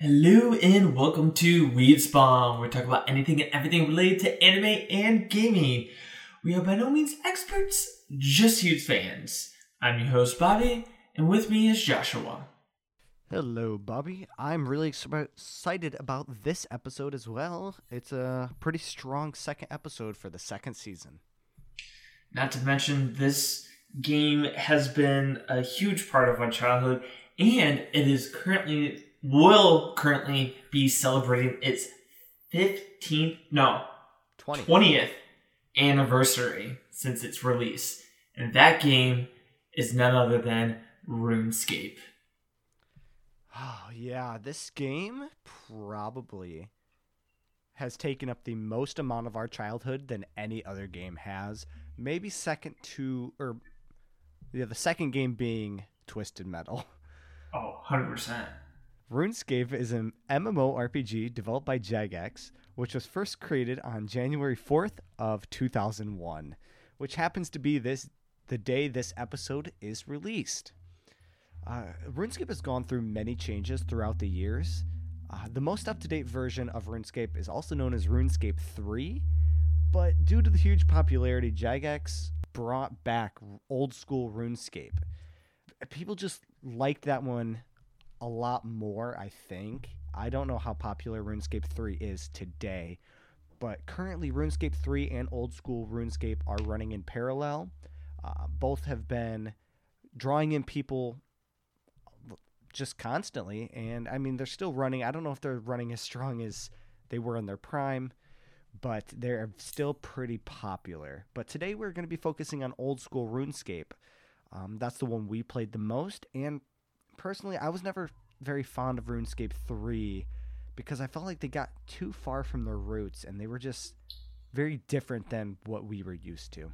Hello and welcome to Weed Spawn. We talk about anything and everything related to anime and gaming. We are by no means experts, just huge fans. I'm your host Bobby, and with me is Joshua. Hello, Bobby. I'm really ex- excited about this episode as well. It's a pretty strong second episode for the second season. Not to mention, this game has been a huge part of my childhood, and it is currently will currently be celebrating its 15th no 20. 20th anniversary since its release and that game is none other than runescape Oh, yeah. This game probably has taken up the most amount of our childhood than any other game has. Maybe second to, or yeah, the second game being Twisted Metal. oh 100% RuneScape is an MMORPG developed by Jagex, which was first created on January 4th of 2001, which happens to be this the day this episode is released. Uh, RuneScape has gone through many changes throughout the years. Uh, the most up-to-date version of RuneScape is also known as RuneScape 3, but due to the huge popularity, Jagex brought back old school RuneScape. People just liked that one a lot more, I think. I don't know how popular RuneScape 3 is today, but currently RuneScape 3 and old school RuneScape are running in parallel. Uh, both have been drawing in people just constantly, and I mean, they're still running. I don't know if they're running as strong as they were in their prime, but they're still pretty popular. But today we're going to be focusing on old school RuneScape. Um, that's the one we played the most, and personally, I was never very fond of RuneScape 3 because I felt like they got too far from their roots and they were just very different than what we were used to.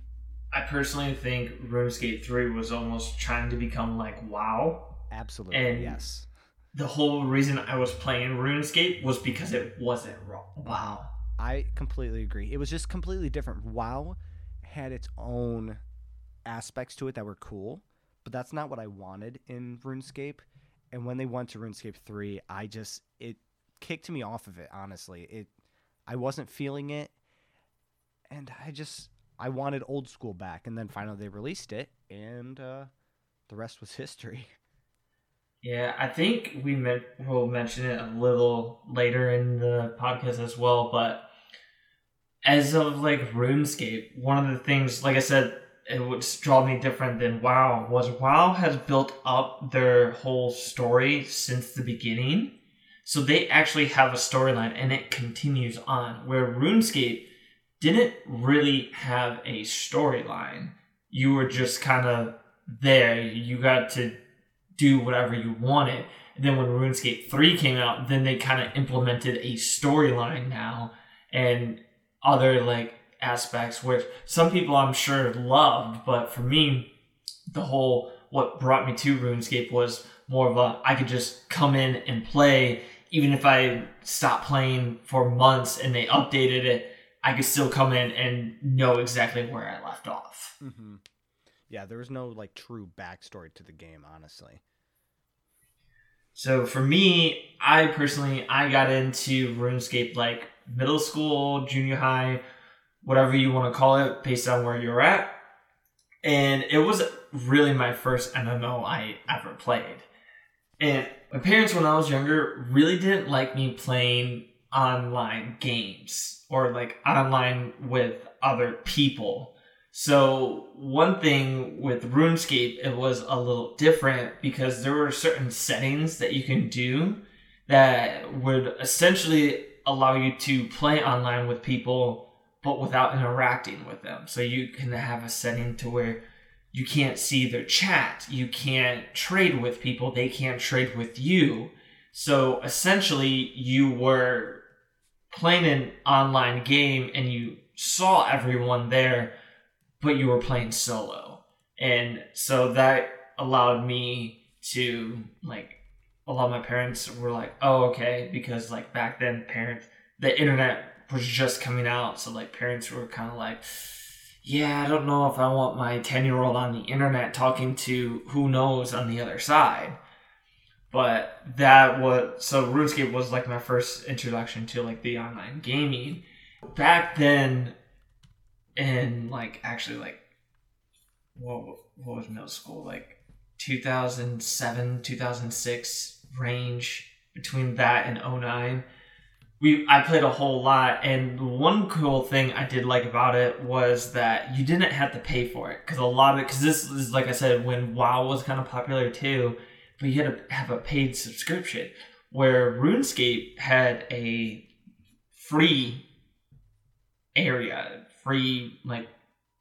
i personally think runescape 3 was almost trying to become like wow Absolutely, And- yes. the whole reason i was playing runescape was because it wasn't wow I completely agree. It was just completely different. WoW had its own aspects to it that were cool, but that's not what I wanted in RuneScape. And when they went to RuneScape 3, I just it kicked me off of it, honestly. It I wasn't feeling it and I just I wanted old school back and then finally they released it and uh the rest was history. Yeah, I think we meant we'll mention it a little later in the podcast as well, but as of like RuneScape, one of the things, like I said, it would draw me different than WoW was WoW has built up their whole story since the beginning. So they actually have a storyline and it continues on. Where RuneScape didn't really have a storyline. You were just kind of there. You got to do whatever you wanted. And then when RuneScape 3 came out, then they kind of implemented a storyline now and other like aspects which some people I'm sure loved, but for me the whole what brought me to RuneScape was more of a I could just come in and play even if I stopped playing for months and they updated it, I could still come in and know exactly where I left off. Mhm. Yeah, there was no like true backstory to the game, honestly. So for me, I personally I got into RuneScape like middle school, junior high, whatever you want to call it, based on where you're at. And it was really my first MMO I ever played. And my parents, when I was younger, really didn't like me playing online games or like online with other people. So one thing with RuneScape, it was a little different because there were certain settings that you can do that would essentially allow you to play online with people, but without interacting with them. So you can have a setting to where you can't see their chat, you can't trade with people, they can't trade with you. So essentially, you were playing an online game and you saw everyone there, but you were playing solo. And so that allowed me to like a lot of my parents were like, "Oh, okay," because like back then parents the internet was just coming out, so like parents were kind of like, "Yeah, I don't know if I want my 10-year-old on the internet talking to who knows on the other side." But that was so RuneScape was like my first introduction to like the online gaming. Back then, in like actually like what what was middle school like 2007 2006 range between that and 09 we I played a whole lot, and one cool thing I did like about it was that you didn't have to pay for it because a lot of it. because this is like I said when WoW was kind of popular too, but you had to have a paid subscription. Where RuneScape had a free area, free like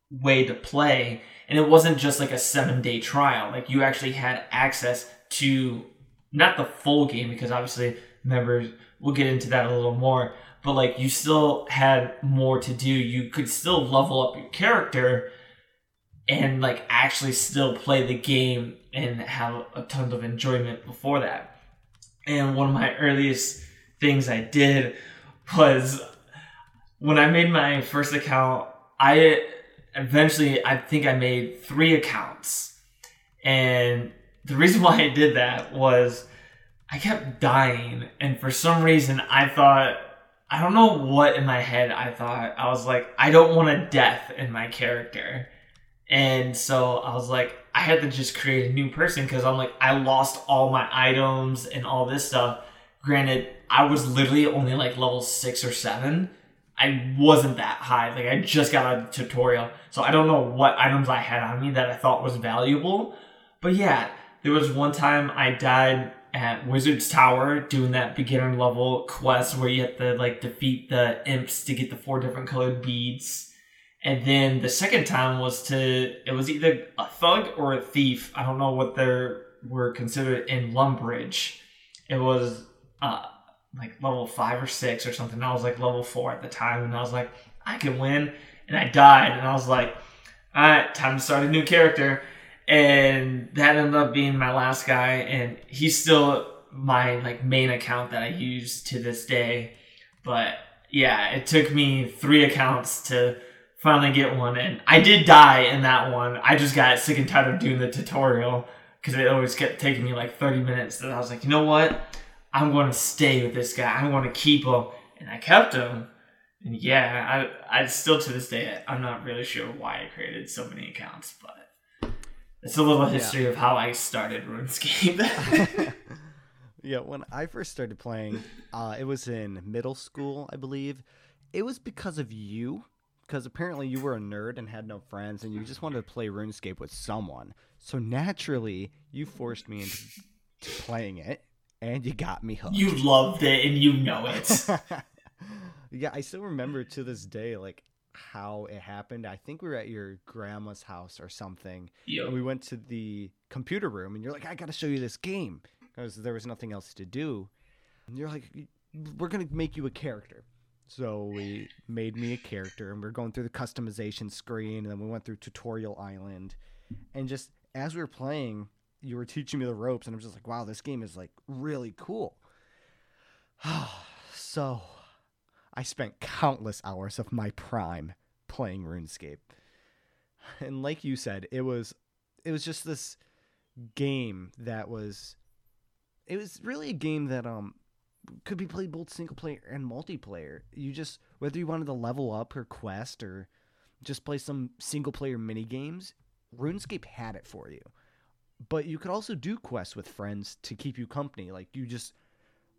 way to play, and it wasn't just like a seven day trial. Like you actually had access to not the full game because obviously members we'll get into that a little more but like you still had more to do. You could still level up your character and like actually still play the game and have a ton of enjoyment before that. And one of my earliest things i did was when i made my first account i eventually i think i made three accounts. And the reason why i did that was I kept dying, and for some reason, I thought I don't know what in my head I thought. I was like, I don't want a death in my character. And so I was like, I had to just create a new person because I'm like, I lost all my items and all this stuff. Granted, I was literally only like level six or seven. I wasn't that high. Like, I just got a tutorial. So I don't know what items I had on me that I thought was valuable. But yeah, there was one time I died at Wizard's Tower doing that beginner level quest where you have to like defeat the imps to get the four different colored beads. And then the second time was to it was either a thug or a thief. I don't know what they were considered in Lumbridge. It was uh like level five or six or something. I was like level four at the time, and I was like, I can win. And I died, and I was like, all right, time to start a new character and that ended up being my last guy and he's still my like main account that i use to this day. But yeah it took me three accounts to finally get one and i did die in that one. I just got sick and tired of doing the tutorial because it always kept taking me like 30 minutes and i was like you know what? I'm going to stay with this guy. I'm going to keep him. And i kept him. And yeah i i still to this day i'm not really sure why i created so many accounts but it's a little history yeah. of how I started RuneScape. yeah, when I first started playing, uh, it was in middle school, I believe. It was because of you, because apparently you were a nerd and had no friends, and you just wanted to play RuneScape with someone. So naturally, you forced me into playing it, and you got me hooked. You loved it, and you know it. yeah, I still remember to this day, like how it happened. I think we were at your grandma's house or something. Yep. And we went to the computer room and you're like, I got to show you this game because there was nothing else to do. And you're like, we're going to make you a character. So we made me a character and we are going through the customization screen and then we went through tutorial island and just as we were playing, you were teaching me the ropes and I'm just like, wow, this game is like really cool. so I spent countless hours of my prime playing RuneScape. And like you said, it was it was just this game that was it was really a game that um could be played both single player and multiplayer. You just whether you wanted to level up or quest or just play some single player mini games, RuneScape had it for you. But you could also do quests with friends to keep you company. Like you just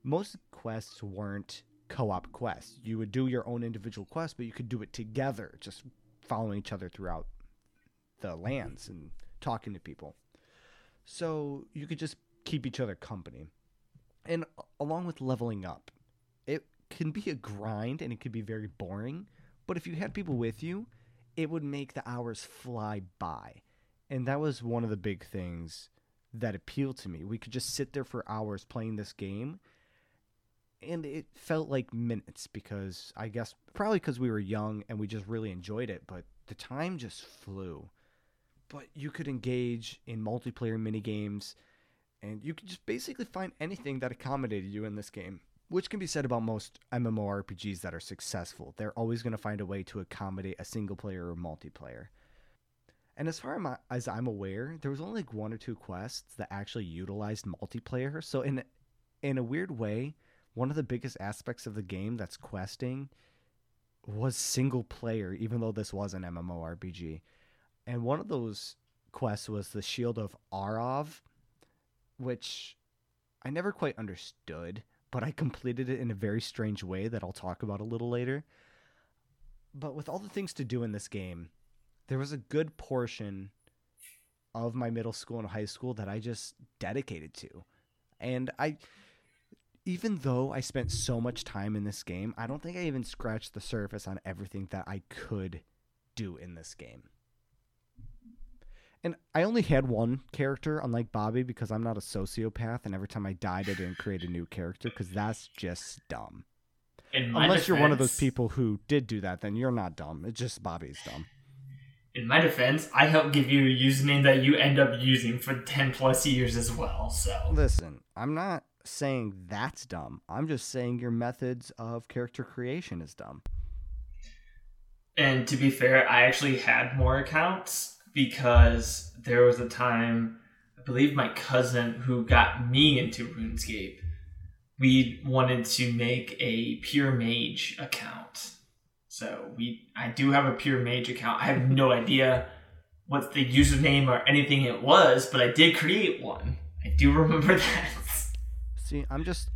most quests weren't co-op quests. You would do your own individual quest, but you could do it together, just following each other throughout the lands and talking to people. So you could just keep each other company. And along with leveling up, it can be a grind and it could be very boring, but if you had people with you, it would make the hours fly by. And that was one of the big things that appealed to me. We could just sit there for hours playing this game and it felt like minutes because I guess probably because we were young and we just really enjoyed it, but the time just flew. But you could engage in multiplayer mini games, and you could just basically find anything that accommodated you in this game, which can be said about most MMORPGs that are successful. They're always going to find a way to accommodate a single player or multiplayer. And as far as I'm aware, there was only like one or two quests that actually utilized multiplayer. So in in a weird way, one of the biggest aspects of the game that's questing was single player, even though this was an MMORPG. And one of those quests was the Shield of Arrav, which I never quite understood, but I completed it in a very strange way that I'll talk about a little later. But with all the things to do in this game, there was a good portion of my middle school and high school that I just dedicated to. And I even though I spent so much time in this game, I don't think I even scratched the surface on everything that I could do in this game. And I only had one character, unlike Bobby, because I'm not a sociopath, and every time I died, I didn't create a new character, because that's just dumb. Unless defense, you're one of those people who did do that, then you're not dumb. It's just Bobby's dumb. In my defense, I helped give you a username that you end up using for 10 plus years as well, so. Listen, I'm not saying that's dumb. I'm just saying your methods of character creation is dumb. And to be fair, I actually had more accounts because there was a time, I believe my cousin who got me into RuneScape, we wanted to make a pure mage account. So we, I do have a pure mage account. I have no idea what the username or anything it was, but I did create one. I do remember that. See, I'm just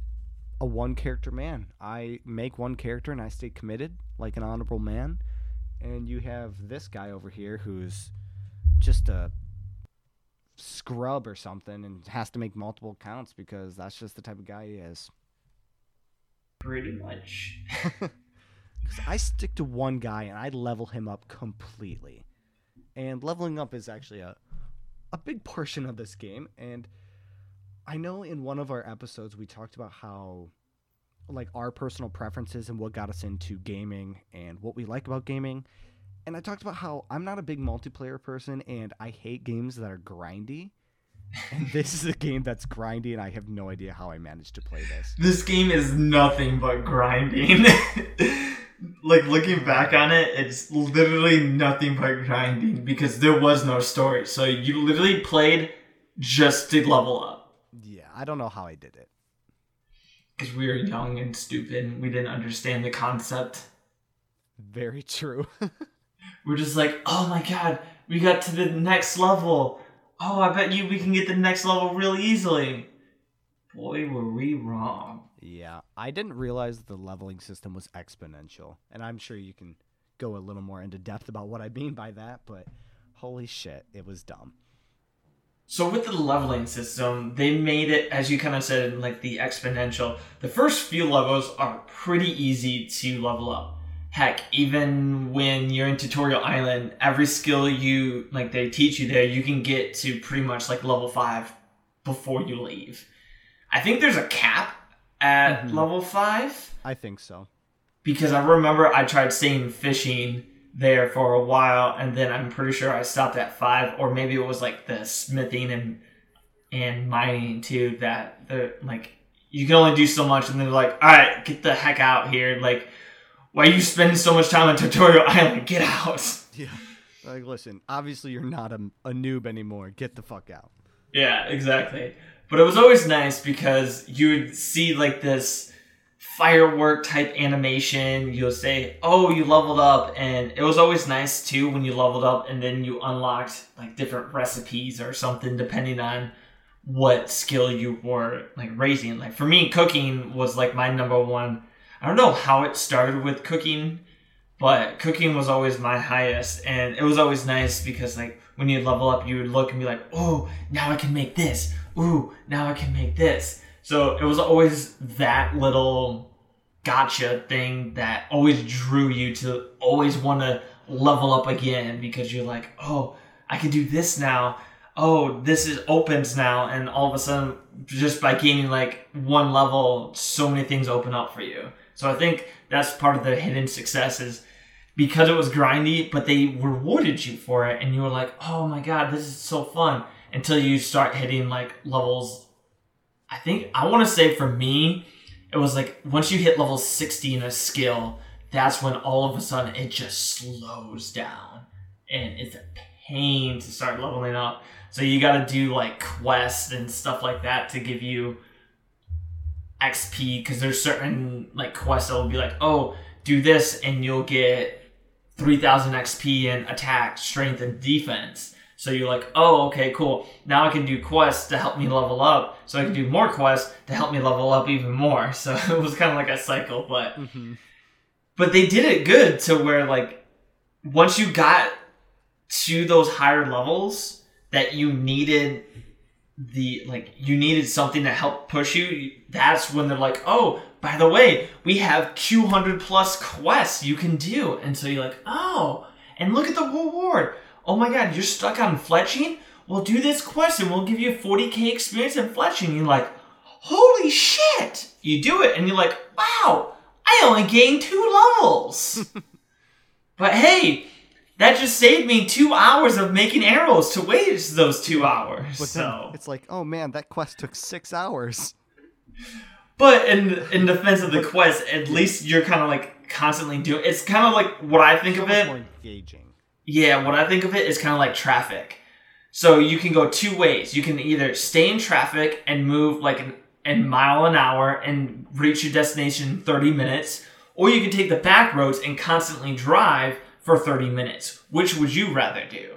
a one character man. I make one character and I stay committed like an honorable man. And you have this guy over here who's just a scrub or something and has to make multiple counts because that's just the type of guy he is. Pretty much. Because I stick to one guy and I level him up completely. And leveling up is actually a, a big portion of this game. And I know in one of our episodes we talked about how like our personal preferences and what got us into gaming and what we like about gaming and I talked about how I'm not a big multiplayer person and I hate games that are grindy. And this is a game that's grindy, and I have no idea how I managed to play this. This game is nothing but grinding. like looking back on it, it's literally nothing but grinding because there was no story. So you literally played just to level up. I don't know how I did it. Because we were young and stupid. We didn't understand the concept. Very true. we're just like, oh my god, we got to the next level. Oh, I bet you we can get the next level real easily. Boy, were we wrong. Yeah, I didn't realize the leveling system was exponential. And I'm sure you can go a little more into depth about what I mean by that, but holy shit, it was dumb. So with the leveling system, they made it, as you kind of said, like the exponential. The first few levels are pretty easy to level up heck even when you're in tutorial island every skill you like they teach you there you can get to pretty much like level 5 before you leave i think there's a cap at mm-hmm. level 5 i think so because i remember i tried staying fishing there for a while and then i'm pretty sure i stopped at 5 or maybe it was like the smithing and and mining too that the like you can only do so much and they're like all right get the heck out here like why are you spending so much time on Tutorial Island? Get out. Yeah. Like, listen, obviously you're not a, a noob anymore. Get the fuck out. Yeah, exactly. But it was always nice because you would see like this firework type animation. You'll say, "Oh, you leveled up," and it was always nice too when you leveled up and then you unlocked like different recipes or something depending on what skill you were like raising. Like for me, cooking was like my number one I don't know how it started with cooking, but cooking was always my highest, and it was always nice because like when you level up, you would look and be like, "Oh, now I can make this. Ooh, now I can make this." So it was always that little gotcha thing that always drew you to always want to level up again because you're like, "Oh, I can do this now." Oh, this is opens now, and all of a sudden, just by gaining like one level, so many things open up for you. So I think that's part of the hidden success is because it was grindy, but they rewarded you for it, and you were like, "Oh my god, this is so fun!" Until you start hitting like levels. I think I want to say for me, it was like once you hit level sixty in a skill, that's when all of a sudden it just slows down, and it's a pain to start leveling up. So you got to do like quests and stuff like that to give you XP because there's certain like quests that will be like, oh, do this and you'll get 3000 XP in attack, strength, and defense. So you're like, oh, okay, cool. Now I can do quests to help me level up. So I can do more quests to help me level up even more. So it was kind of like a cycle, but Mm-hmm. but they did it good to where like once you got to those higher levels that you needed the like you needed something to help push you that's when they're like oh by the way we have 200 plus quests you can do and so you're like oh and look at the reward oh my god you're stuck on fletching well do this quest and we'll give you 40k experience in fletching you're like holy shit you do it and you're like wow i only gained two levels but hey that just saved me two hours of making arrows to waste those two hours But so it's like, oh man, that quest took six hours. But in in defense of the quest, at least you're kind of like constantly doing. It's kind of like what I think So of it. more engaging. Yeah, what I think of it is kind of like traffic. So you can go two ways. You can either stay in traffic and move like a mile an hour and reach your destination in 30 minutes, or you can take the back roads and constantly drive for 30 minutes. Which would you rather do?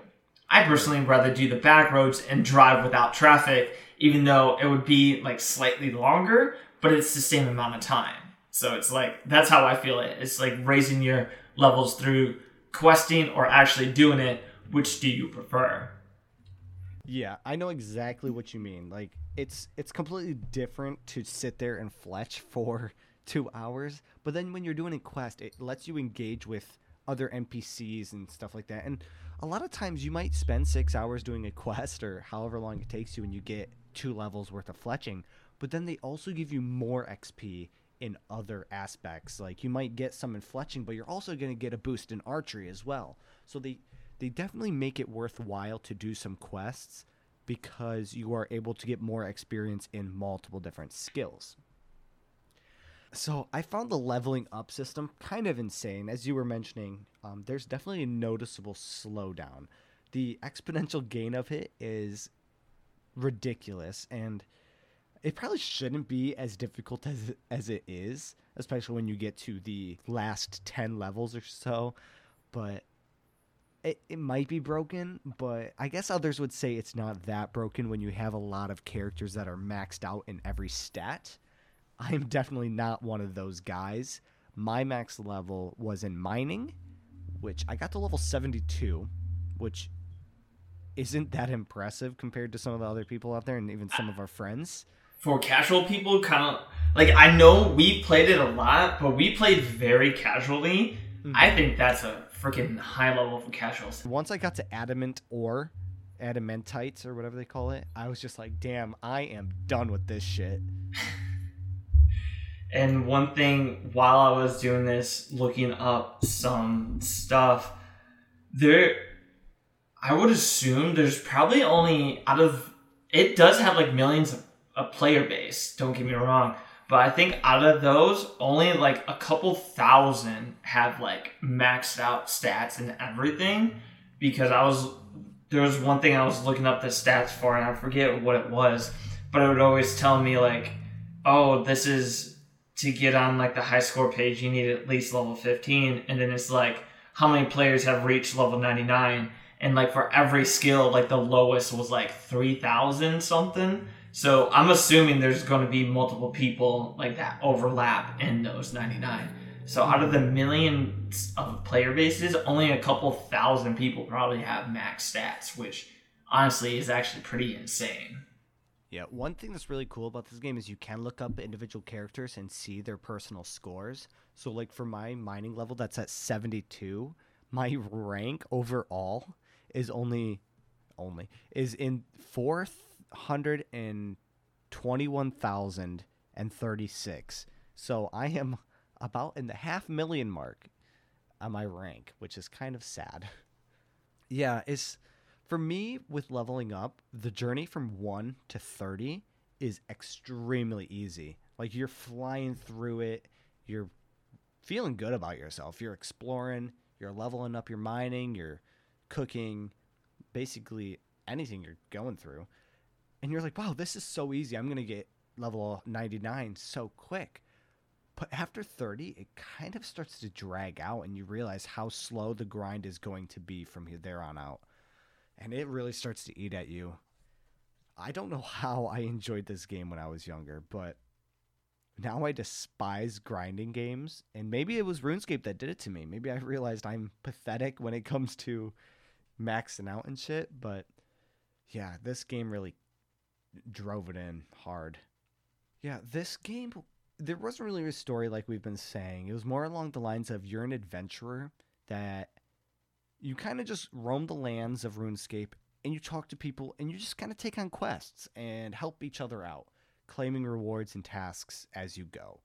I personally rather do the back roads and drive without traffic, even though it would be like slightly longer, but it's the same amount of time. So it's like that's how I feel it. It's like raising your levels through questing or actually doing it. Which do you prefer? Yeah, I know exactly what you mean. Like it's it's completely different to sit there and fletch for two hours, but then when you're doing a quest, it lets you engage with other NPCs and stuff like that. And a lot of times you might spend six hours doing a quest or however long it takes you, and you get two levels worth of fletching. But then they also give you more XP in other aspects. Like you might get some in fletching, but you're also going to get a boost in archery as well. So they they definitely make it worthwhile to do some quests because you are able to get more experience in multiple different skills. So I found the leveling up system kind of insane. As you were mentioning, um, there's definitely a noticeable slowdown. The exponential gain of it is ridiculous, and it probably shouldn't be as difficult as as it is, especially when you get to the last ten levels or so. But it, it might be broken, but I guess others would say it's not that broken when you have a lot of characters that are maxed out in every stat. I'm definitely not one of those guys. My max level was in mining, which I got to level 72, which isn't that impressive compared to some of the other people out there and even some of our friends. For casual people, kind of like I know we played it a lot, but we played very casually. Hmm. I think that's a freaking high level for casuals. Once I got to adamant ore, adamantites or whatever they call it, I was just like, damn, I am done with this shit. And one thing while I was doing this, looking up some stuff, there, I would assume there's probably only out of it does have like millions of a player base. Don't get me wrong, but I think out of those, only like a couple thousand have like maxed out stats and everything. Because I was there was one thing I was looking up the stats for, and I forget what it was, but it would always tell me like, oh, this is to get on like the high score page, you need at least level 15. And then it's like, how many players have reached level 99? And like for every skill, like the lowest was like 3,000 something. So I'm assuming there's going to be multiple people like that overlap in those 99. So out of the millions of player bases, only a couple thousand people probably have max stats, which honestly is actually pretty insane. Yeah, one thing that's really cool about this game is you can look up individual characters and see their personal scores. So, like for my mining level, that's at 72. My rank overall is only, only, is in 421,036. So, I am about in the half million mark on my rank, which is kind of sad. Yeah, it's for me with leveling up, the journey from 1 to 30 is extremely easy. Like you're flying through it, you're feeling good about yourself. You're exploring, you're leveling up your mining, you're cooking, basically anything you're going through. And you're like, wow, this is so easy. I'm going to get level 99 so quick. But after 30, it kind of starts to drag out, and you realize how slow the grind is going to be from here there on out. And it really starts to eat at you. I don't know how I enjoyed this game when I was younger, but now I despise grinding games. And maybe it was RuneScape that did it to me. Maybe I realized I'm pathetic when it comes to maxing out and shit. But yeah, this game really drove it in hard. Yeah, this game, there wasn't really a story like we've been saying. It was more along the lines of you're an adventurer that you kind of just roam the lands of RuneScape and you talk to people and you just kind of take on quests and help each other out, claiming rewards and tasks as you go.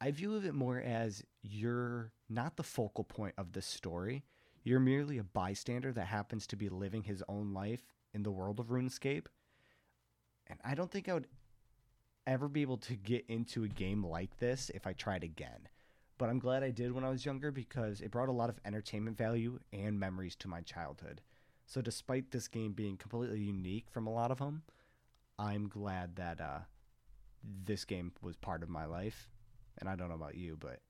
I view it more as you're not the focal point of this story. You're merely a bystander that happens to be living his own life in the world of RuneScape. And I don't think I would ever be able to get into a game like this if I tried again. But I'm glad I did when I was younger because it brought a lot of entertainment value and memories to my childhood. So despite this game being completely unique from a lot of them, I'm glad that uh, this game was part of my life. And I don't know about you, but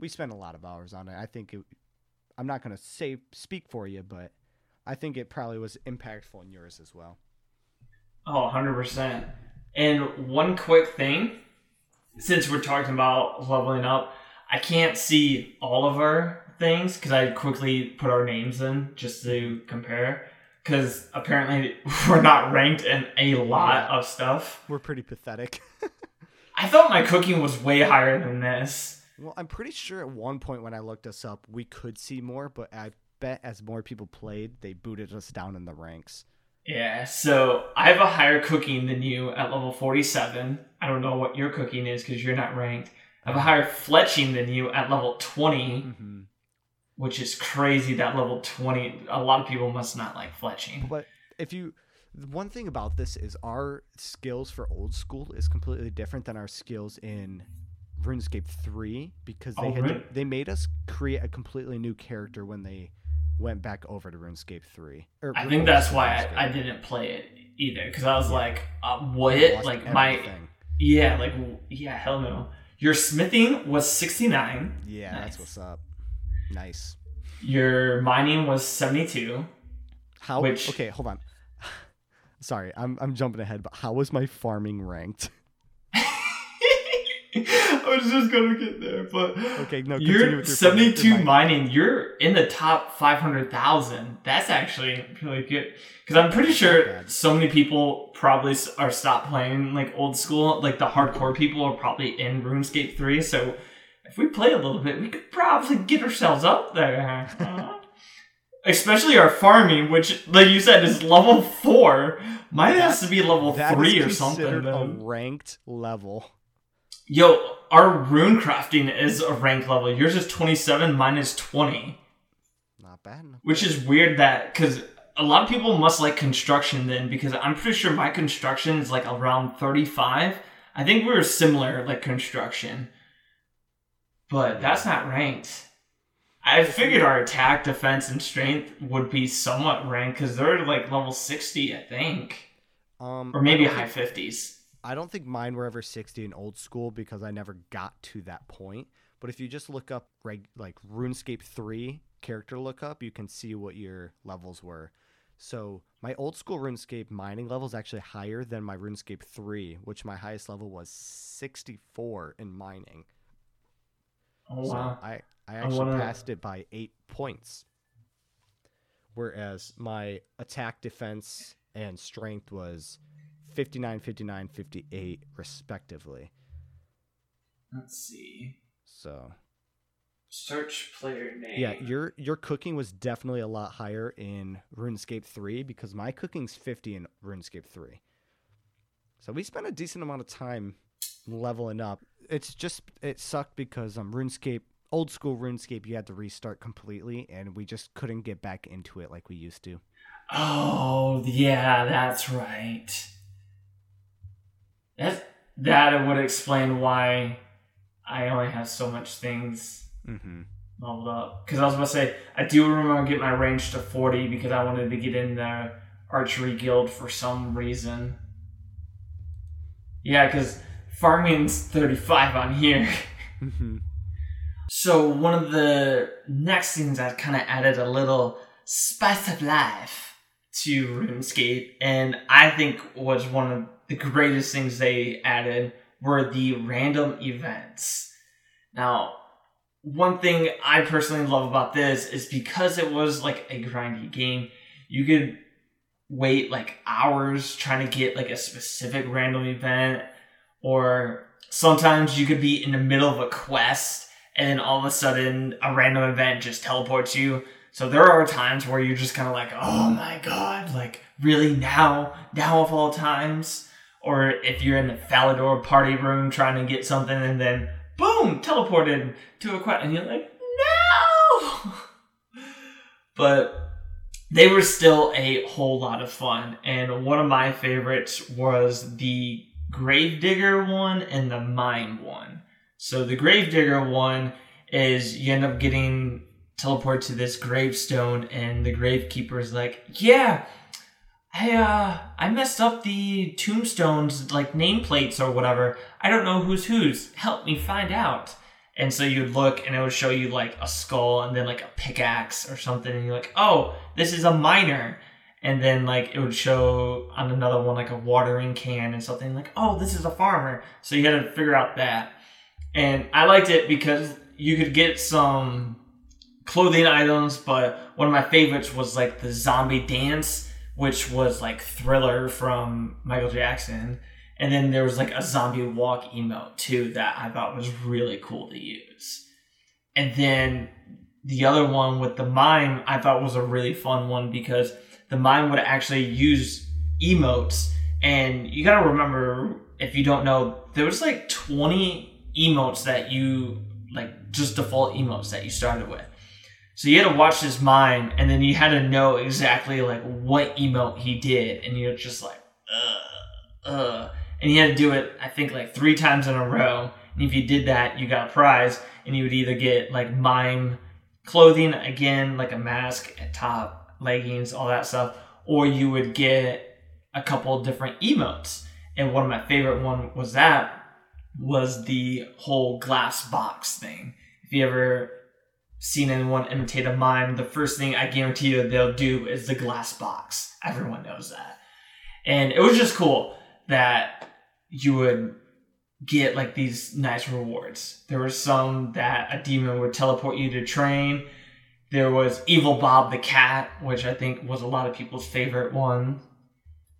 we spent a lot of hours on it. I think it. I'm not gonna say speak for you, but I think it probably was impactful in yours as well. Oh, 100%. And one quick thing, since we're talking about leveling up, I can't see all of our things because I quickly put our names in just to compare. Because apparently we're not ranked in a lot of stuff. We're pretty pathetic. I thought my cooking was way higher than this. well, I'm pretty sure at one point when I looked us up, we could see more, but I bet as more people played, they booted us down in the ranks. Yeah, so I have a higher cooking than you at level 47. I don't know what your cooking is because you're not ranked. I have a higher fletching than you at level 20, Mm-hmm. which is crazy that level 20, a lot of people must not like fletching. But if you, the one thing about this is our skills for old school is completely different than our skills in RuneScape 3 because they Oh, had really? they made us create a completely new character when they went back over to RuneScape 3. Or I think that's why I, I didn't play it either because I was Yeah. like, uh, what? Like, my, everything. yeah, like, yeah, hell no. Your smithing was 69, Yeah, Nice. that's what's up. Nice. your mining was 72. How? Which- Okay, hold on. Sorry, I'm I'm jumping ahead, but how was my farming ranked? I was just gonna get there, but Okay, no, continue you're with your 72 Your mining. You're in the top 500,000. That's actually really good because I'm pretty sure so many people probably are stopped playing like old school. Like the hardcore people are probably in RuneScape 3. So if we play a little bit, we could probably get ourselves up there. Especially our farming, which, like you said, is level four. Mine has to be level three or something. a ranked level. Yo, our rune crafting is a rank level. Yours is 27, mine is 20. Not bad. not Which is weird that, because a lot of people must like construction then, because I'm pretty sure my construction is like around 35. I think we were similar, like construction. But that's not ranked. I figured our attack, defense, and strength would be somewhat ranked, because they're like level 60, I think. Um, Or maybe high think- 50s. I don't think mine were ever 60 in old school because I never got to that point. But if you just look up reg- like RuneScape 3 character lookup, you can see what your levels were. So my old school RuneScape mining level is actually higher than my RuneScape 3, which my highest level was 64 in mining. Oh, So wow. I, I actually wanna- passed it by eight points. Whereas my attack, defense, and strength was 59, 59, 58, respectively. Let's see. So Search player name. yeah, your your cooking was definitely a lot higher in RuneScape 3 because my cooking's 50 in RuneScape 3. So we spent a decent amount of time leveling up. It's just it sucked because um RuneScape old school RuneScape you had to restart completely and we just couldn't get back into it like we used to. Oh, yeah, that's right. That that would explain why I only have so much things. Mhm. leveled up. Because I was about to say, I do remember getting my range to 40 because I wanted to get in the archery guild for some reason. Yeah, because farming's 35 on here. Mhm. So one of the next things I kind of added a little spice of life to RuneScape, and I think was one of the greatest things they added were the random events. Now, one thing I personally love about this is because it was like a grindy game, you could wait like hours trying to get like a specific random event, or sometimes you could be in the middle of a quest and then all of a sudden a random event just teleports you. So there are times where you're just kind of like, oh my god, like really now, now of all times. Or if you're in the Falador party room trying to get something and then boom, teleported to a quest, and you're like, no. but they were still a whole lot of fun, and one of my favorites was the Gravedigger one and the Mine one. So the Gravedigger one is you end up getting teleported to this gravestone, and the Gravekeeper is like, "Yeah, I uh, I messed up the tombstones like nameplates or whatever. I don't know who's whose. Help me find out." And so you'd look, and it would show you like a skull, and then like a pickaxe or something, and you're like, "Oh, this is a miner." And then like it would show on another one like a watering can and something like, "Oh, this is a farmer." So you had to figure out that and I liked it because you could get some clothing items, but one of my favorites was like the zombie dance, which was like Thriller from Michael Jackson. And then there was like a zombie walk emote too that I thought was really cool to use. And then the other one with the mime, I thought was a really fun one because the mime would actually use emotes. And you gotta remember, if you don't know, there was like 20 emotes that you like just default emotes that you started with. So you had to watch his mime, and then you had to know exactly like what emote he did, and you're just like, uh, uh, and you had to do it. I think like three times in a row. And if you did that, you got a prize, and you would either get like mime clothing again, like a mask, a top, leggings, all that stuff, or you would get a couple different emotes. And one of my favorite one was that was the whole glass box thing. If you ever seen anyone imitate a mime, the first thing I guarantee you they'll do is the glass box. Everyone knows that. And it was just cool that you would get like these nice rewards. There were some that a demon would teleport you to train. There was Evil Bob the Cat, which I think was a lot of people's favorite one.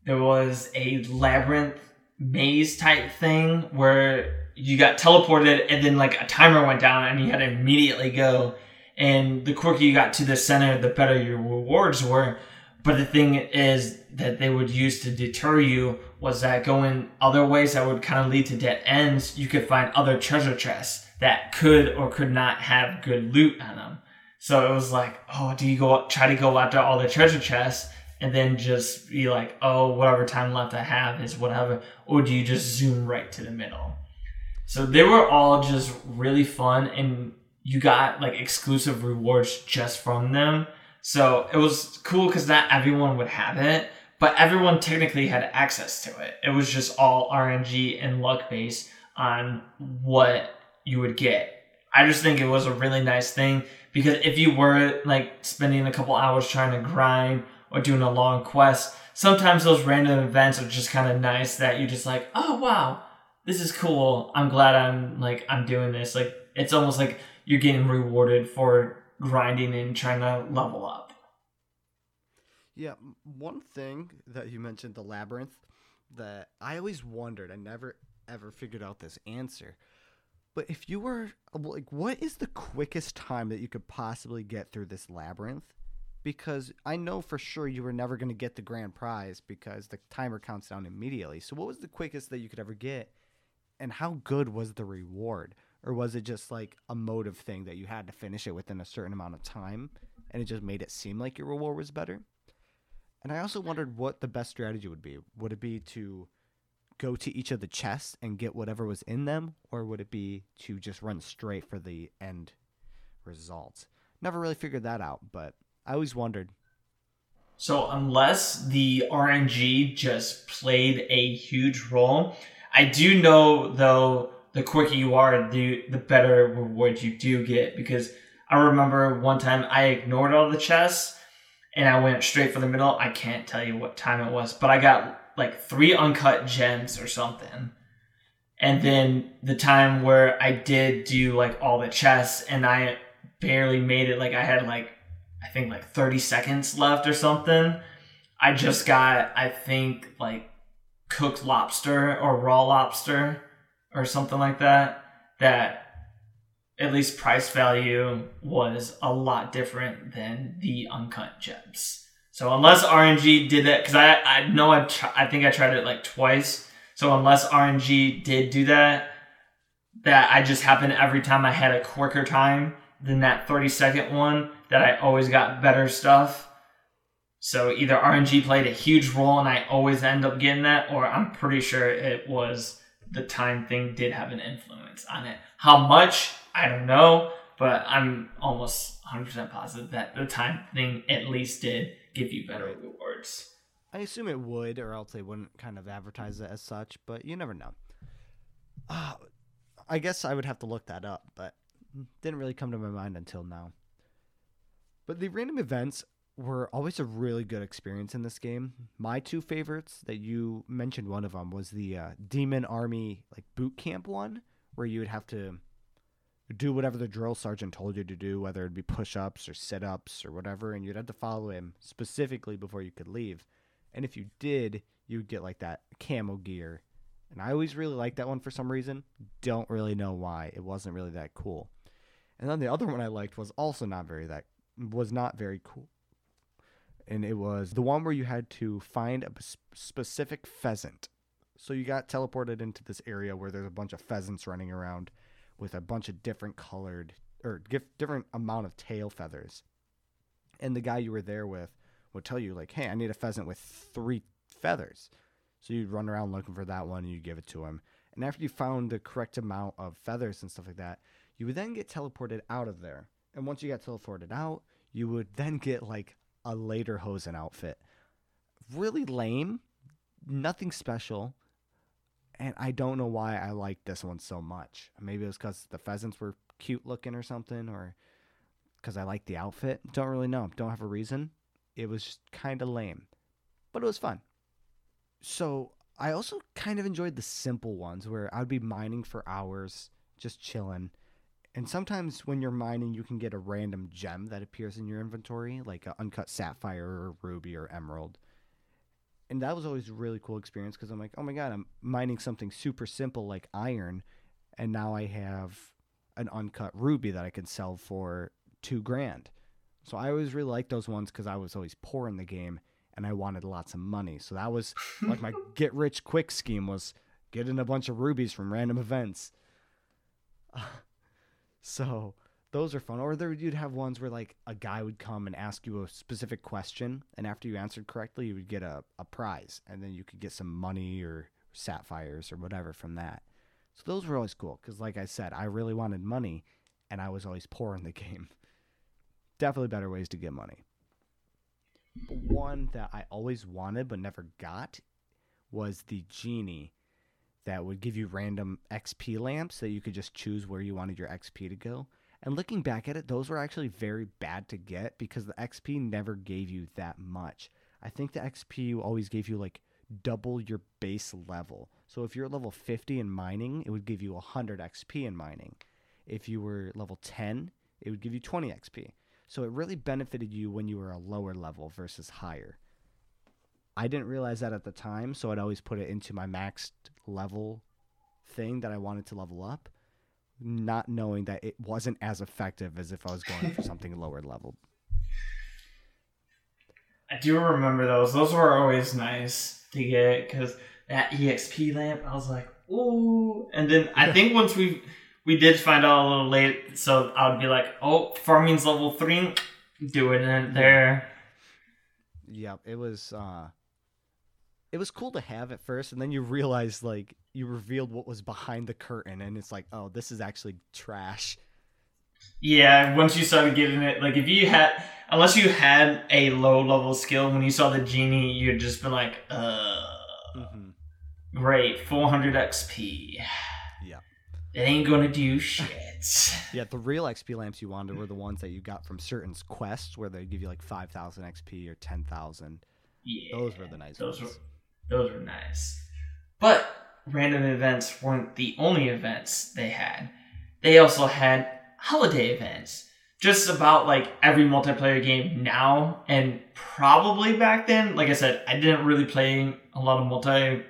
There was a labyrinth maze type thing where you got teleported and then like a timer went down and you had to immediately go. And the quicker you got to the center, the better your rewards were. But the thing is that they would use to deter you was that going other ways that would kind of lead to dead ends, you could find other treasure chests that could or could not have good loot on them. So it was like, oh, do you go try to go after all the treasure chests and then just be like, oh, whatever time left I have is whatever, or do you just zoom right to the middle? So they were all just really fun, and you got like exclusive rewards just from them. So it was cool because not everyone would have it, but everyone technically had access to it. It was just all RNG and luck based on what you would get. I just think it was a really nice thing because if you were like spending a couple hours trying to grind or doing a long quest, sometimes those random events are just kind of nice that you're just like, oh wow, this is cool. I'm glad I'm like I'm doing this. Like it's almost like you're getting rewarded for grinding and trying to level up. Yeah, one thing that you mentioned, the labyrinth, that I always wondered, I never ever figured out this answer. But if you were like, what is the quickest time that you could possibly get through this labyrinth? Because I know for sure you were never going to get the grand prize because the timer counts down immediately. So, what was the quickest that you could ever get? And how good was the reward? Or was it just like a motive thing that you had to finish it within a certain amount of time and it just made it seem like your reward was better? And I also wondered what the best strategy would be. Would it be to go to each of the chests and get whatever was in them, or would it be to just run straight for the end results. Never really figured that out, but I always wondered. So unless the RNG just played a huge role, I do know though the quicker you are, the the better rewards you do get because I remember one time I ignored all the chests and I went straight for the middle. I can't tell you what time it was, but I got like three uncut gems or something. And then the time where I did do like all the chests and I barely made it, like I had like, I think like 30 seconds left or something. I just got, I think, like cooked lobster or raw lobster or something like that. That at least price value was a lot different than the uncut gems. So unless RNG did that, because I I know I tr- I think I tried it like twice. So unless RNG did do that, that I just happened every time I had a quicker time than that 30 second one that I always got better stuff. So either RNG played a huge role and I always end up getting that, or I'm pretty sure it was the time thing did have an influence on it. How much I don't know, but I'm almost 100% positive that the time thing at least did give you better rewards. I assume it would, or else they wouldn't kind of advertise it as such, but you never know. Uh, I guess I would have to look that up, but didn't really come to my mind until now. But the random events were always a really good experience in this game. My two favorites that you mentioned, one of them was the uh, Demon Army like boot camp one, where you would have to do whatever the drill sergeant told you to do, whether it be push ups or sit ups or whatever, and you'd have to follow him specifically before you could leave. And if you did, you would get like that camo gear. And I always really liked that one for some reason. Don't really know why. It wasn't really that cool. And then the other one I liked was also not very that was not very cool. And it was the one where you had to find a specific pheasant. So you got teleported into this area where there's a bunch of pheasants running around with a bunch of different colored or different amount of tail feathers. And the guy you were there with would tell you like, "Hey, I need a pheasant with three feathers." So you'd run around looking for that one and you'd give it to him. And after you found the correct amount of feathers and stuff like that, you would then get teleported out of there. And once you got teleported out, you would then get like a lederhosen outfit. Really lame, nothing special and I don't know why I liked this one so much. Maybe it was because the pheasants were cute looking or something, or because I liked the outfit. Don't really know. Don't have a reason. It was just kind of lame, but it was fun. So I also kind of enjoyed the simple ones where I'd be mining for hours, just chilling. And sometimes when you're mining, you can get a random gem that appears in your inventory, like an uncut sapphire or ruby or emerald and that was always a really cool experience because I'm like, oh my god, I'm mining something super simple like iron, and now I have an uncut ruby that I can sell for two grand. So I always really liked those ones because I was always poor in the game and I wanted lots of money. So that was like my get rich quick scheme was getting a bunch of rubies from random events. So those are fun. Or there you'd have ones where like a guy would come and ask you a specific question, and after you answered correctly, you would get a, a prize, and then you could get some money or sapphires or whatever from that. So those were always cool because, like I said, I really wanted money, and I was always poor in the game. Definitely better ways to get money. But one that I always wanted but never got was the genie that would give you random XP lamps that you could just choose where you wanted your XP to go. And looking back at it, those were actually very bad to get because the XP never gave you that much. I think the XP always gave you like double your base level. So if you're level 50 in mining, it would give you 100 XP in mining. If you were level 10, it would give you 20 XP. So it really benefited you when you were a lower level versus higher. I didn't realize that at the time, so I'd always put it into my maxed level thing that I wanted to level up not knowing that it wasn't as effective as if I was going for something lower level. I do remember those. Those were always nice to get because that EXP lamp, I was like, ooh. And then I think once we we did find out a little late, so I would be like, oh, farming's level three, do it in there. Yep, it was. uh it was cool to have at first, and then you realize like you revealed what was behind the curtain, and it's like, oh, this is actually trash. Yeah, once you started getting it, like if you had, unless you had a low level skill, when you saw the genie, you'd just been like, uh, Mm-hmm. great, 400 XP. Yeah. It ain't gonna do shit. Yeah, the real XP lamps you wanted were the ones that you got from certain quests where they give you like 5,000 XP or 10,000. Yeah. Those were the nice Those ones. were those were nice. But random events weren't the only events they had. They also had holiday events. Just about like every multiplayer game now and probably back then. Like I said, I didn't really play a lot of multi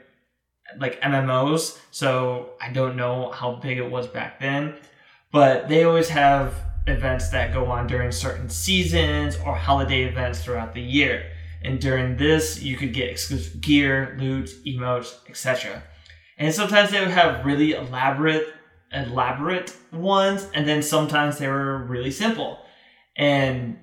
like MMOs, so I don't know how big it was back then. But they always have events that go on during certain seasons or holiday events throughout the year. And during this, you could get exclusive gear, loot, emotes, etc. And sometimes they would have really elaborate, elaborate ones, and then sometimes they were really simple. And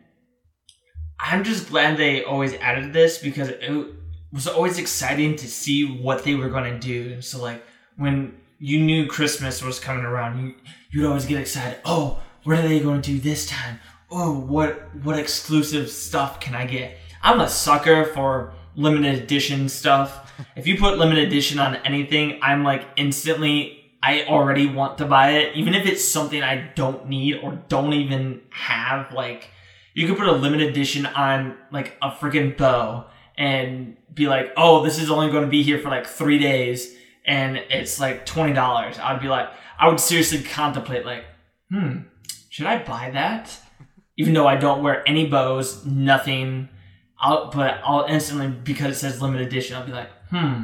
I'm just glad they always added this because it was always exciting to see what they were going to do. So like when you knew Christmas was coming around, you you'd always get excited. Oh, what are they going to do this time? Oh, what what exclusive stuff can I get? I'm a sucker for limited edition stuff. if you put limited edition on anything, I'm like instantly I already want to buy it, even if it's something I don't need or don't even have. Like you could put a limited edition on like a freaking bow and be like, oh, this is only going to be here for like three days and it's like $20. I'd be like, I would seriously contemplate, like, hmm, should I buy that? Even though I don't wear any bows, nothing. I'll, but I'll instantly, because it says limited edition, I'll be like, hmm,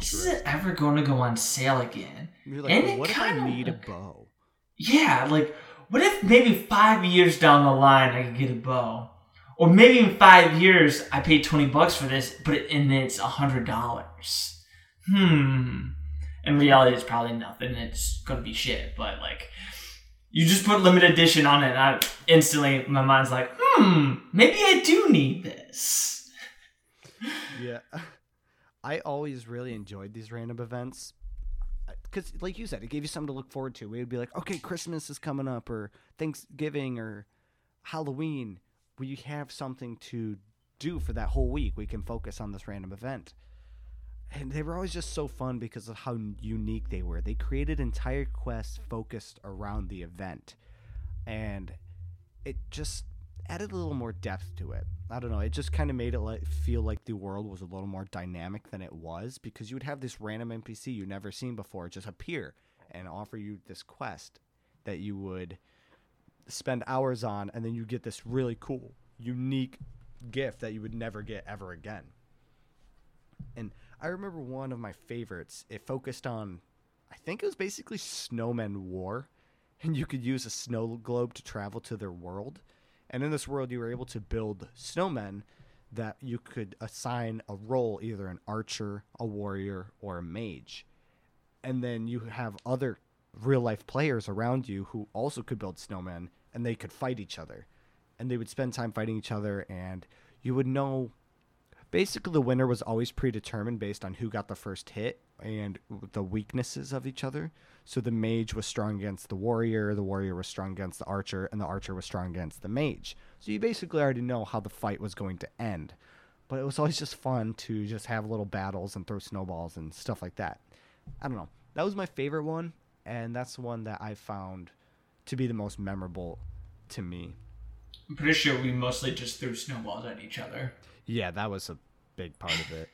is it ever going to go on sale again? You're like, And "Well, it what if I need a bow? Yeah, like, what if maybe five years down the line I could get a bow? Or maybe in five years I paid 20 bucks for this, but it, and it's a $100. Hmm. In reality, it's probably nothing. It's gonna be shit, but like, you just put limited edition on it, and I instantly, my mind's like, hmm, maybe I do need this. Yeah. I always really enjoyed these random events. Because, like you said, it gave you something to look forward to. We would be like, okay, Christmas is coming up, or Thanksgiving, or Halloween. We have something to do for that whole week. We can focus on this random event. And they were always just so fun because of how unique they were. They created entire quests focused around the event. And it just added a little more depth to it. I don't know. It just kind of made it like feel like the world was a little more dynamic than it was because you would have this random NPC you never seen before just appear and offer you this quest that you would spend hours on, and then you get this really cool, unique gift that you would never get ever again. And I remember one of my favorites. It focused on, I think it was basically snowmen war, and you could use a snow globe to travel to their world. And in this world, you were able to build snowmen that you could assign a role, either an archer, a warrior, or a mage. And then you have other real life players around you who also could build snowmen, and they could fight each other. And they would spend time fighting each other, and you would know basically the winner was always predetermined based on who got the first hit and the weaknesses of each other. So the mage was strong against the warrior, the warrior was strong against the archer, and the archer was strong against the mage. So you basically already know how the fight was going to end. But it was always just fun to just have little battles and throw snowballs and stuff like that. I don't know. That was my favorite one, and that's the one that I found to be the most memorable to me. I'm pretty sure we mostly just threw snowballs at each other. Yeah, that was a big part of it.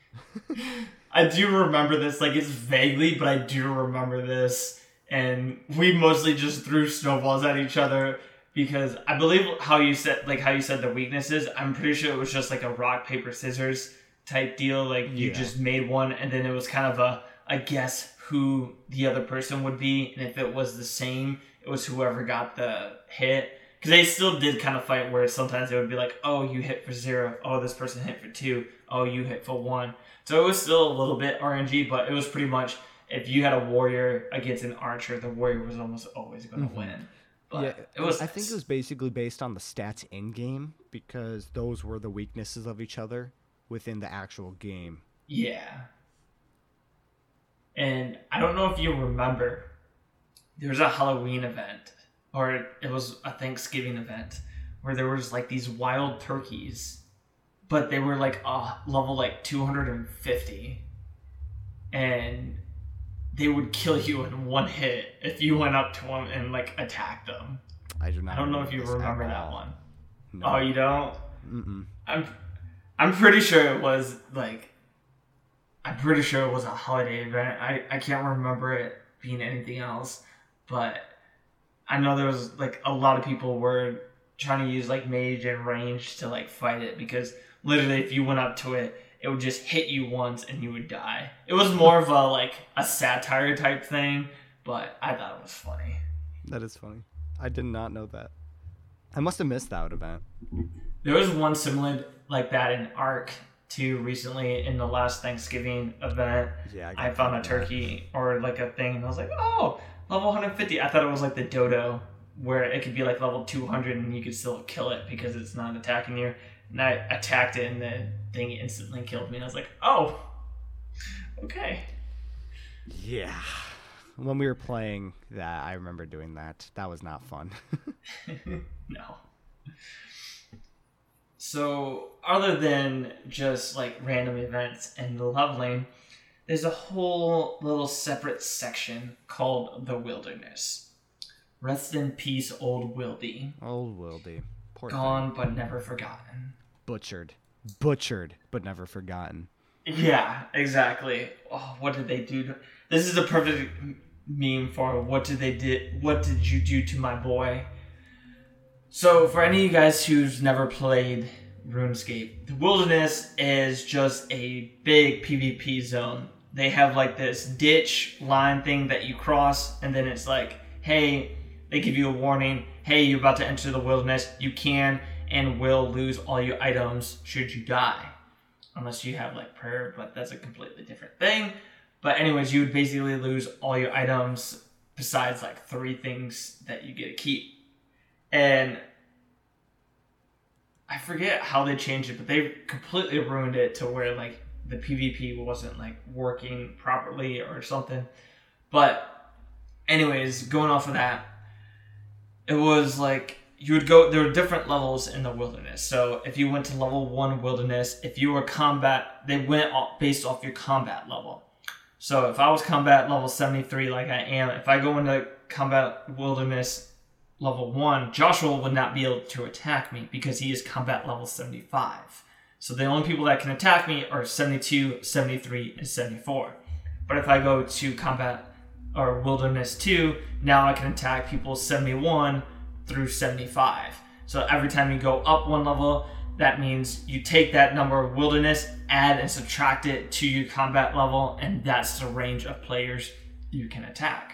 I do remember this, like it's vaguely, but I do remember this. And we mostly just threw snowballs at each other because I believe how you said, like how you said the weaknesses. I'm pretty sure it was just like a rock paper scissors type deal. Like you Yeah. just made one, and then it was kind of a, I guess who the other person would be, and if it was the same, it was whoever got the hit. Because they still did kind of fight where sometimes it would be like, oh, you hit for zero. Oh, this person hit for two. Oh, you hit for one. So it was still a little bit RNG, but it was pretty much if you had a warrior against an archer, the warrior was almost always going to Mhm. win. But yeah, it was. I think it was basically based on the stats in game because those were the weaknesses of each other within the actual game. Yeah. And I don't know if you remember, there was a Halloween event or it was a Thanksgiving event where there was like these wild turkeys, but they were like uh, level like 250, and they would kill you in one hit if you went up to them and like attacked them. I do not. I don't know if you remember that one. No. Oh, you don't? Mm-mm. I'm I'm pretty sure it was like I'm pretty sure it was a holiday event. I, I can't remember it being anything else, but I know there was like a lot of people were trying to use like mage and range to like fight it because literally if you went up to it, it would just hit you once and you would die. It was more of a like a satire type thing, but I thought it was funny. That is funny. I did not know that. I must have missed that event. There was one similar like that in ARK too recently in the last Thanksgiving event. Yeah, I found a turkey or like a thing and I was like, oh, level 150. I thought it was like the dodo where it could be like level 200 and you could still kill it because it's not attacking you. And I attacked it and the thing instantly killed me. And I was like, oh, okay. Yeah. When we were playing that, I remember doing that. That was not fun. no. So, other than just like random events and the leveling, there's a whole little separate section called the wilderness. Rest in peace, old Wildy. Old Wildy. Poor thing. Gone but never forgotten. Butchered. Butchered, but never forgotten. Yeah, exactly. Oh, what did they do? To... This is a perfect meme for what did they did? What did you do to my boy? So, for any of you guys who's never played RuneScape, the wilderness is just a big PvP zone. They have like this ditch line thing that you cross, and then it's like, hey, they give you a warning. Hey, you're about to enter the wilderness. You can and will lose all your items should you die unless you have like prayer, but that's a completely different thing. But anyways, you would basically lose all your items besides like three things that you get to keep. And I forget how they changed it, but they completely ruined it to where like the PvP wasn't like working properly or something. But anyways, going off of that, it was like you would go there were different levels in the wilderness. So if you went to level one wilderness if you were combat they went off, based off your combat level. So if i was combat level 73 like i am if i go into combat wilderness level one joshua would not be able to attack me because he is combat level 75 so the only people that can attack me are 72 73 and 74 but if i go to combat or wilderness 2 now i can attack people 71 through 75. So every time you go up one level, that means you take that number of wilderness, add and subtract it to your combat level, and that's the range of players you can attack.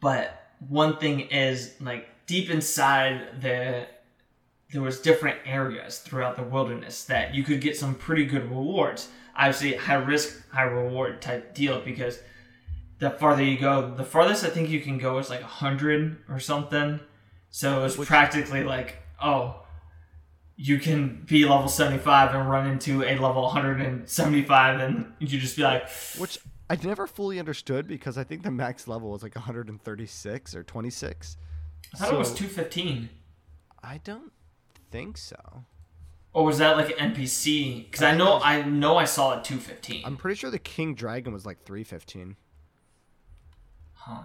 But one thing is like deep inside the there was different areas throughout the wilderness that you could get some pretty good rewards. Obviously, high risk, high reward type deal because the farther you go, the farthest I think you can go is like hundred or something. So it's Which- practically like, oh, you can be level seventy five and run into a level one hundred and seventy five, and you just be like, Which I never fully understood because I think the max level was like 136 or 26. I thought it was two fifteen, I don't think so. or was that like an NPC? Because I know I know I saw it two fifteen. I'm pretty sure the King Dragon was like 315. Huh.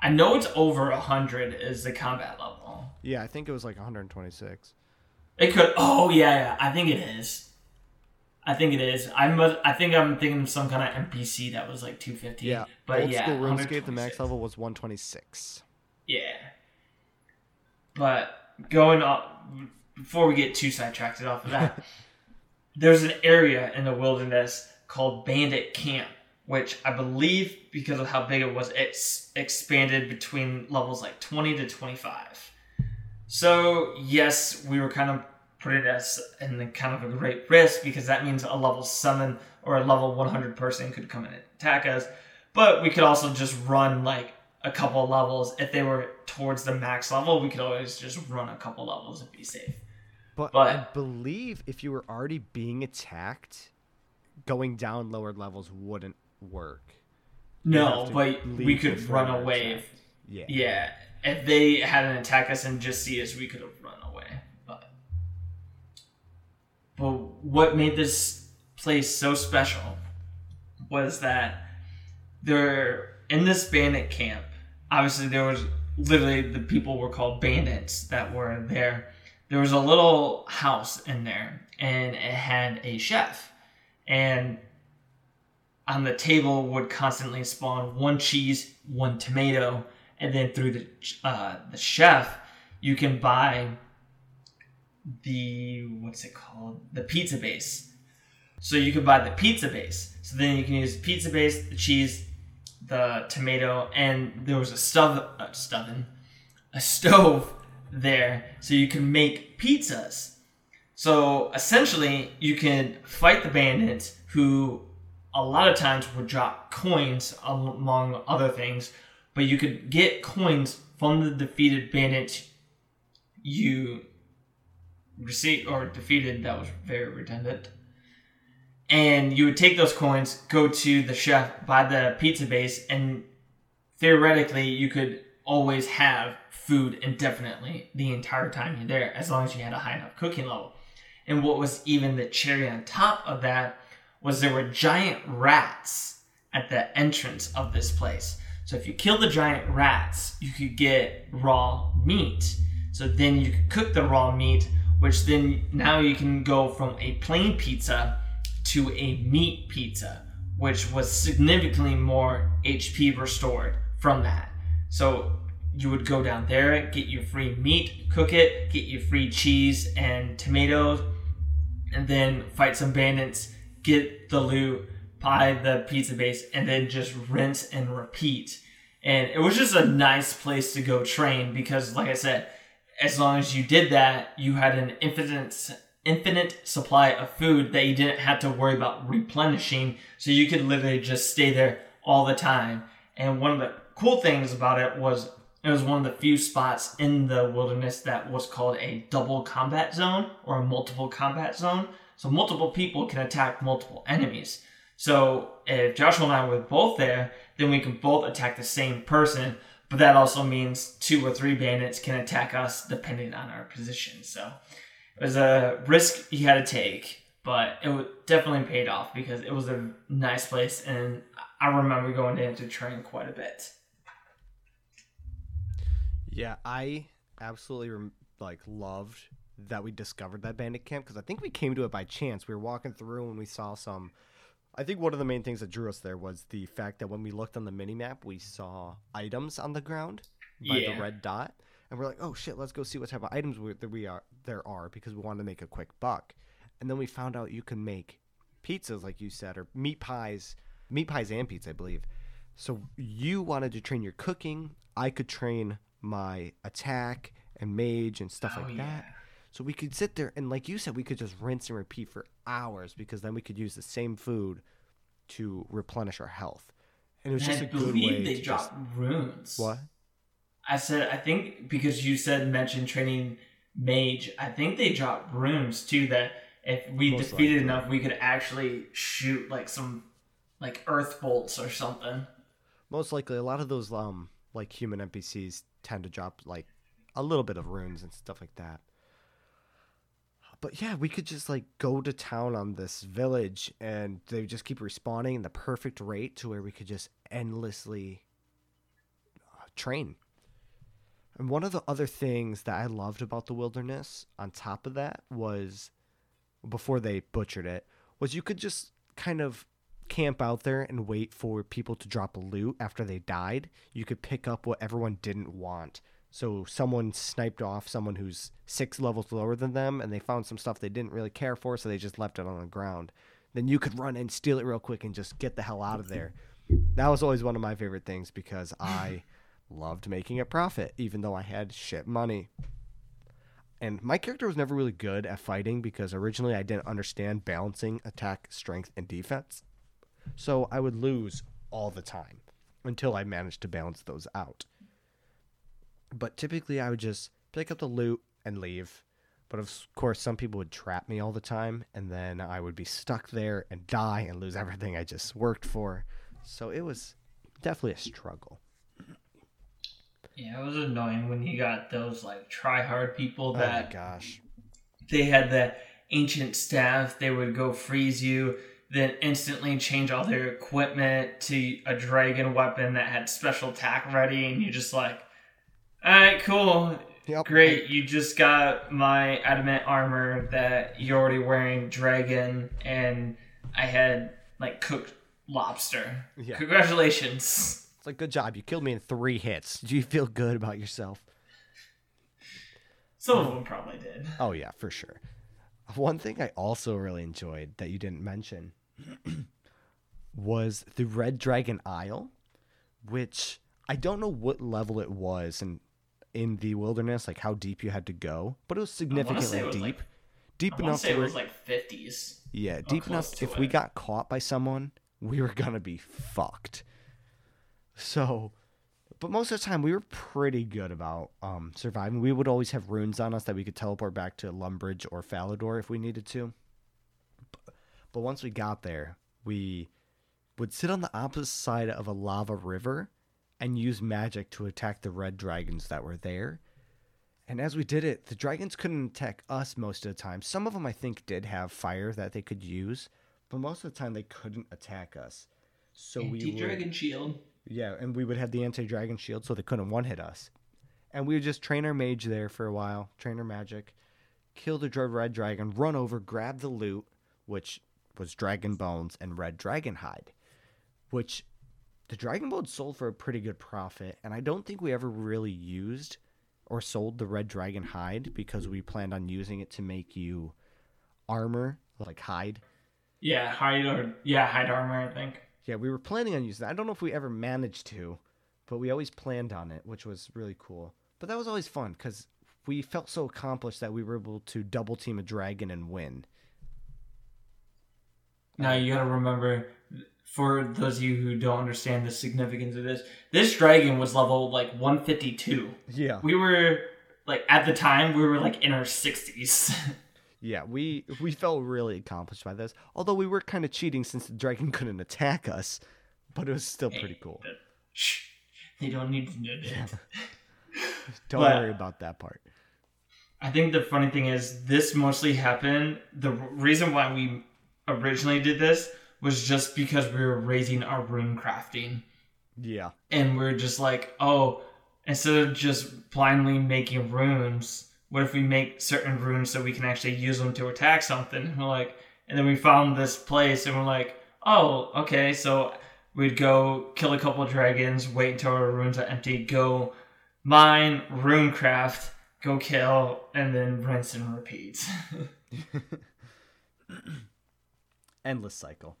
I know it's over hundred is the combat level. Yeah, I think it was like 126. It could. Oh yeah, yeah. I think it is. I think it is. I must. I think I'm thinking of some kind of NPC that was like 250. Yeah, but old yeah, school RuneScape, the max level was 126. Yeah. But going on before we get too sidetracked off of that, there's an area in the wilderness called Bandit Camp, which I believe because of how big it was, it's expanded between levels like 20 to 25. So yes, we were kind of putting us in the kind of a great risk because that means a level seven or a level 100 person could come in and attack us. But we could also just run like a couple levels. If they were towards the max level, we could always just run a couple levels and be safe. But, But- I believe if you were already being attacked, going down lower levels wouldn't work. No, but we could run away. attacked. Yeah. Yeah, if they hadn't attacked us and just see us, we could have run away. But but what made this place so special was that there in this bandit camp. Obviously, there was literally the people were called bandits that were there. There was a little house in there, and it had a chef, and on the table would constantly spawn one cheese, one tomato, and then through the uh, the chef, you can buy the what's it called the pizza base. So you can buy the pizza base. So then you can use pizza base, the cheese, the tomato, and there was a stove, a stove there, so you can make pizzas. So essentially, you can fight the bandits who a lot of times would drop coins among other things, but you could get coins from the defeated bandits you received or defeated. That was very redundant. And you would take those coins, go to the chef, buy the pizza base, and theoretically, you could always have food indefinitely the entire time you're there, as long as you had a high enough cooking level. And what was even the cherry on top of that was there were giant rats at the entrance of this place. So if you kill the giant rats, you could get raw meat. So then you could cook the raw meat, which then now you can go from a plain pizza to a meat pizza, which was significantly more HP restored from that. So you would go down there, get your free meat, cook it, get your free cheese and tomatoes, and then fight some bandits, get the loot, buy the pizza base, and then just rinse and repeat. And it was just a nice place to go train because, like I said, as long as you did that, you had an infinite infinite supply of food that you didn't have to worry about replenishing. So you could literally just stay there all the time. And one of the cool things about it was it was one of the few spots in the wilderness that was called a double combat zone or a multiple combat zone. So multiple people can attack multiple enemies. So if Joshua and I were both there, then we can both attack the same person. But that also means two or three bandits can attack us depending on our position. So it was a risk he had to take, but it definitely paid off because it was a nice place, and I remember going in to train quite a bit. Yeah, I absolutely like loved that we discovered that bandit camp because I think we came to it by chance. We were walking through and we saw some. I think one of the main things that drew us there was the fact that when we looked on the mini map, we saw items on the ground by Yeah. the red dot, and we're like, "Oh shit, let's go see what type of items we, that we are there are," because we wanted to make a quick buck. And then we found out you can make pizzas, like you said, or meat pies, meat pies and pizza, I believe. So you wanted to train your cooking. I could train my attack and mage and stuff Oh, like yeah. that. So we could sit there and, like you said, we could just rinse and repeat for hours because then we could use the same food to replenish our health. And it was And just I a good believe way they to dropped just runes. what? I said I think because you said mentioned training mage, I think they dropped runes too that if we Most defeated likely. enough we could actually shoot like some like earth bolts or something. Most likely, a lot of those um like human NPCs tend to drop like a little bit of runes and stuff like that. But yeah, we could just like go to town on this village and they just keep respawning in the perfect rate to where we could just endlessly uh, train. And one of the other things that I loved about the wilderness, on top of that, was before they butchered it, was you could just kind of camp out there and wait for people to drop loot after they died. You could pick up what everyone didn't want. So someone sniped off someone who's six levels lower than them, and they found some stuff they didn't really care for, so they just left it on the ground. Then you could run and steal it real quick and just get the hell out of there. That was always one of my favorite things because I loved making a profit, even though I had shit money. And my character was never really good at fighting because originally I didn't understand balancing attack, strength, and defense. So I would lose all the time until I managed to balance those out. But typically I would just pick up the loot and leave. But of course, some people would trap me all the time, and then I would be stuck there and die and lose everything I just worked for. So it was definitely a struggle. Yeah, it was annoying when you got those like try hard people that oh my gosh. they had the ancient staff. They would go freeze you, then instantly change all their equipment to a dragon weapon that had special attack ready, and you're just like, all right, cool, Yep. great. You just got my adamant armor that you're already wearing, dragon, and I had like cooked lobster. Yeah. Congratulations. It's like good job. You killed me in three hits. Do you feel good about yourself? Some of them probably did. Oh yeah, for sure. One thing I also really enjoyed that you didn't mention was the Red Dragon Isle, which I don't know what level it was and in the wilderness, like how deep you had to go, but it was significantly it was deep. like deep enough say it was like fifties. yeah, deep enough. If we got caught by someone, we were gonna be fucked. So, but most of the time we were pretty good about um, surviving. We would always have runes on us that we could teleport back to Lumbridge or Falador if we needed to. But, but once we got there, we would sit on the opposite side of a lava river and use magic to attack the red dragons that were there. And as we did it, the dragons couldn't attack us most of the time. Some of them, I think, did have fire that they could use, but most of the time they couldn't attack us. So we would, Anti-dragon shield. Yeah, and we would have the anti-dragon shield, so they couldn't one-hit us. And we would just train our mage there for a while, train our magic, kill the red dragon, run over, grab the loot, which was dragon bones and red dragon hide, which the dragon bones sold for a pretty good profit. And I don't think we ever really used or sold the red dragon hide because we planned on using it to make you armor, like hide. Yeah, hide or yeah, hide armor. I think. Yeah, we were planning on using that. I don't know if we ever managed to, but we always planned on it, which was really cool. But that was always fun because we felt so accomplished that we were able to double team a dragon and win. Now you gotta remember, for those of you who don't understand the significance of this, this dragon was level like 152. Yeah. We were like at the time we were like in our 60s. Yeah, we we felt really accomplished by this. Although we were kind of cheating since the dragon couldn't attack us, but it was still pretty cool. Shh, they don't need to know that. Don't But- worry about that part. I think the funny thing is this mostly happened. The reason why we originally did this was just because we were raising our rune crafting. Yeah. and we're just like, oh, instead of just blindly making runes, what if we make certain runes so we can actually use them to attack something? And we're like, and then we found this place, and we're like, oh, okay, so we'd go kill a couple dragons, wait until our runes are empty, go mine, rune craft, go kill, and then rinse and repeat. Endless cycle.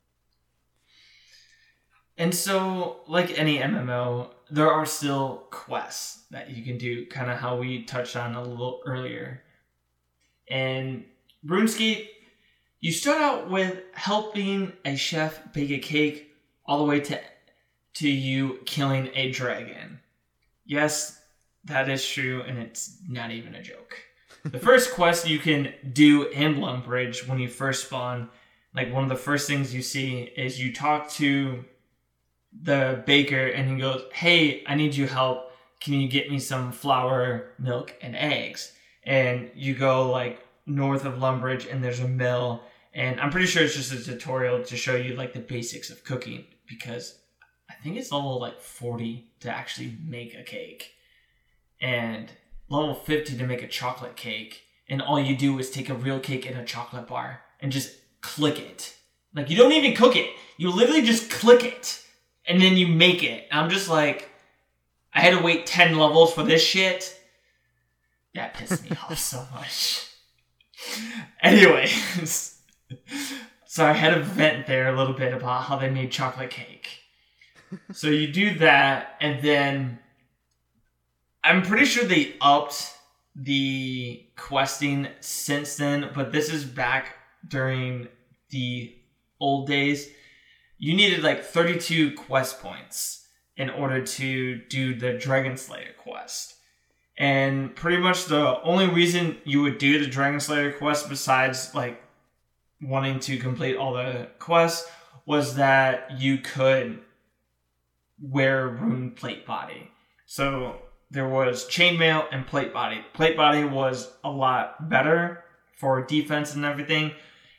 And so, like any MMO, there are still quests that you can do, kind of how we touched on a little earlier. And RuneScape, you start out with helping a chef bake a cake, all the way to to you killing a dragon. Yes, that is true, and it's not even a joke. the first quest you can do in Lumbridge when you first spawn, like one of the first things you see is you talk to the baker and he goes, Hey, I need your help. Can you get me some flour, milk, and eggs? And you go like north of Lumbridge and there's a mill. And I'm pretty sure it's just a tutorial to show you like the basics of cooking because I think it's level like 40 to actually make a cake and level 50 to make a chocolate cake. And all you do is take a real cake in a chocolate bar and just click it. Like you don't even cook it. You literally just click it and then you make it. I'm just like, I had to wait 10 levels for this shit. That pissed me off so much. Anyways, so I had a vent there a little bit about how they made chocolate cake. So you do that, and then I'm pretty sure they upped the questing since then, but this is back during the old days you needed like 32 quest points in order to do the Dragon Slayer quest. And pretty much the only reason you would do the Dragon Slayer quest, besides like wanting to complete all the quests, was that you could wear rune plate body. So there was chainmail and plate body. Plate body was a lot better for defense and everything.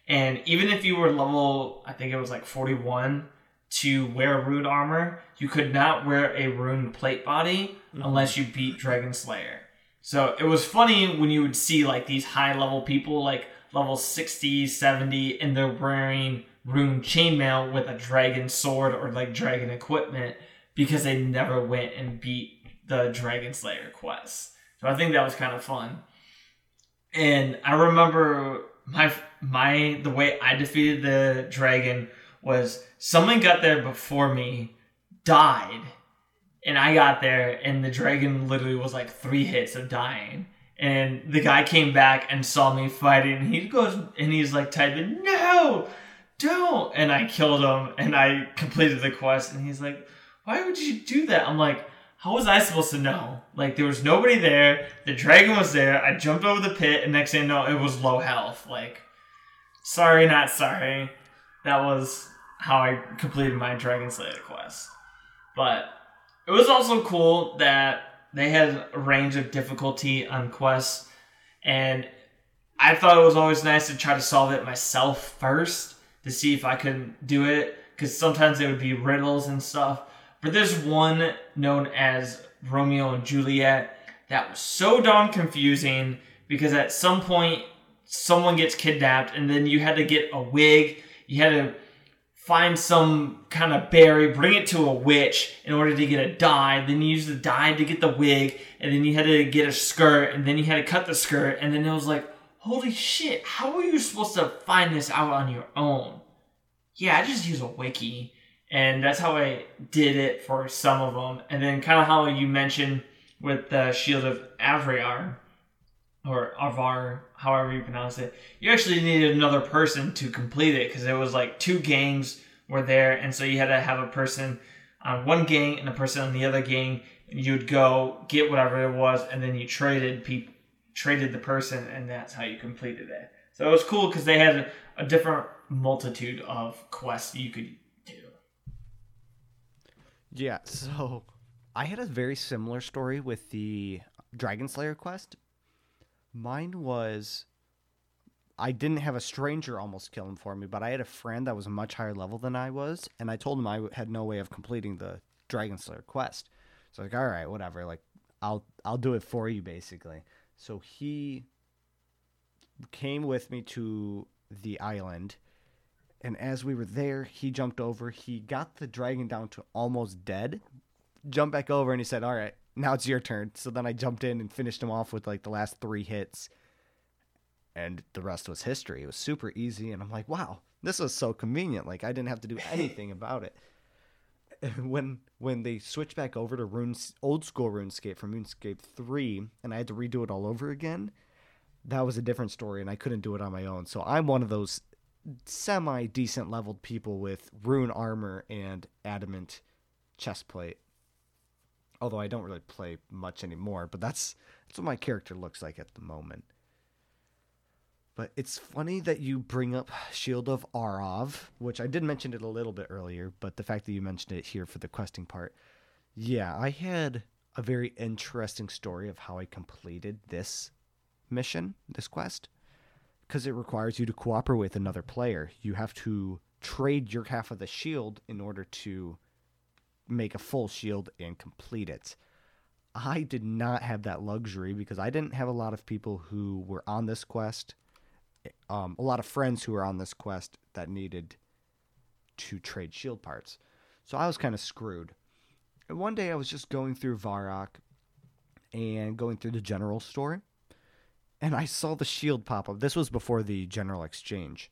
And even if you were level, I think it was like 41 to wear rune armor, you could not wear a rune plate body mm-hmm. unless you beat Dragon Slayer. So it was funny when you would see like these high level people, like level 60, 70, and they're wearing rune chainmail with a dragon sword or like dragon equipment because they never went and beat the Dragon Slayer quest. So I think that was kind of fun. And I remember my my the way I defeated the dragon was someone got there before me, died, and I got there, and the dragon literally was like three hits of dying. And the guy came back and saw me fighting. And he goes and he's like typing, "No, don't!" And I killed him, and I completed the quest. And he's like, "Why would you do that?" I'm like, "How was I supposed to know? Like there was nobody there. The dragon was there. I jumped over the pit, and next thing you know, it was low health. Like, sorry, not sorry. That was how I completed my Dragon Slayer quest. But it was also cool that they had a range of difficulty on quests, and I thought it was always nice to try to solve it myself first to see if I could do it, because sometimes it would be riddles and stuff. But there's one known as Romeo and Juliet that was so darn confusing because at some point someone gets kidnapped and then you had to get a wig, you had to find some kind of berry, bring it to a witch in order to get a dye. Then you use the dye to get the wig, and then you had to get a skirt, and then you had to cut the skirt, and then it was like, holy shit, how are you supposed to find this out on your own? Yeah, I just use a wiki, and that's how I did it for some of them. And then kind of how you mentioned with the Shield of Avriar, or Avar, however you pronounce it, you actually needed another person to complete it because it was like two gangs were there, and so you had to have a person on one gang and a person on the other gang. You'd go get whatever it was, and then you traded people, traded the person, and that's how you completed it. So it was cool because they had a different multitude of quests you could. Yeah, so I had a very similar story with the Dragon Slayer quest. Mine was I didn't have a stranger almost kill him for me, but I had a friend that was a much higher level than I was, and I told him I had no way of completing the Dragon Slayer quest. So like, all right, whatever, like I'll I'll do it for you basically. So he came with me to the island, and as we were there, he jumped over. He got the dragon down to almost dead. Jumped back over, and he said, "All right, now it's your turn." So then I jumped in and finished him off with like the last three hits and the rest was history. It was super easy, and I'm like, wow, this was so convenient. Like I didn't have to do anything about it. When when they switched back over to runes old school RuneScape from RuneScape three, and I had to redo it all over again, that was a different story, and I couldn't do it on my own. So I'm one of those semi decent leveled people with rune armor and adamant chest plate. Although I don't really play much anymore, but that's that's what my character looks like at the moment. But it's funny that you bring up Shield of Arrav, which I did mention it a little bit earlier, but the fact that you mentioned it here for the questing part. Yeah, I had a very interesting story of how I completed this mission, this quest, because it requires you to cooperate with another player. You have to trade your half of the shield in order to make a full shield and complete it. I did not have that luxury because I didn't have a lot of people who were on this quest um, a lot of friends who were on this quest that needed to trade shield parts. So I was kind of screwed. And one day I was just going through Varrock and going through the general store, and I saw the shield pop up. This was before the general exchange,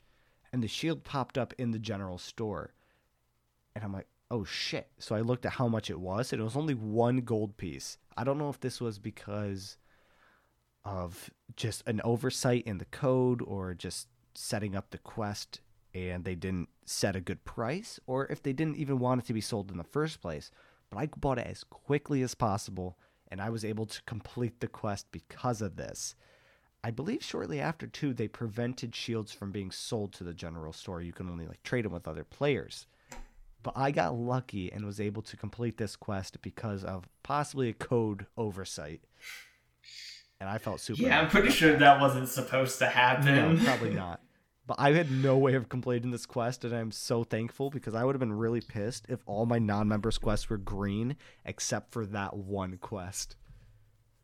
and the shield popped up in the general store. And I'm like, oh shit. So I looked at how much it was, and it was only one gold piece. I don't know if this was because of just an oversight in the code or just setting up the quest and they didn't set a good price or if they didn't even want it to be sold in the first place. But I bought it as quickly as possible and I was able to complete the quest because of this. I believe shortly after too they prevented shields from being sold to the general store. You can only like trade them with other players. But I got lucky and was able to complete this quest because of possibly a code oversight. And I felt super. Yeah, I'm pretty sure that. wasn't supposed to happen. No, probably not. But I had no way of completing this quest, and I'm so thankful because I would have been really pissed if all my non-members quests were green except for that one quest.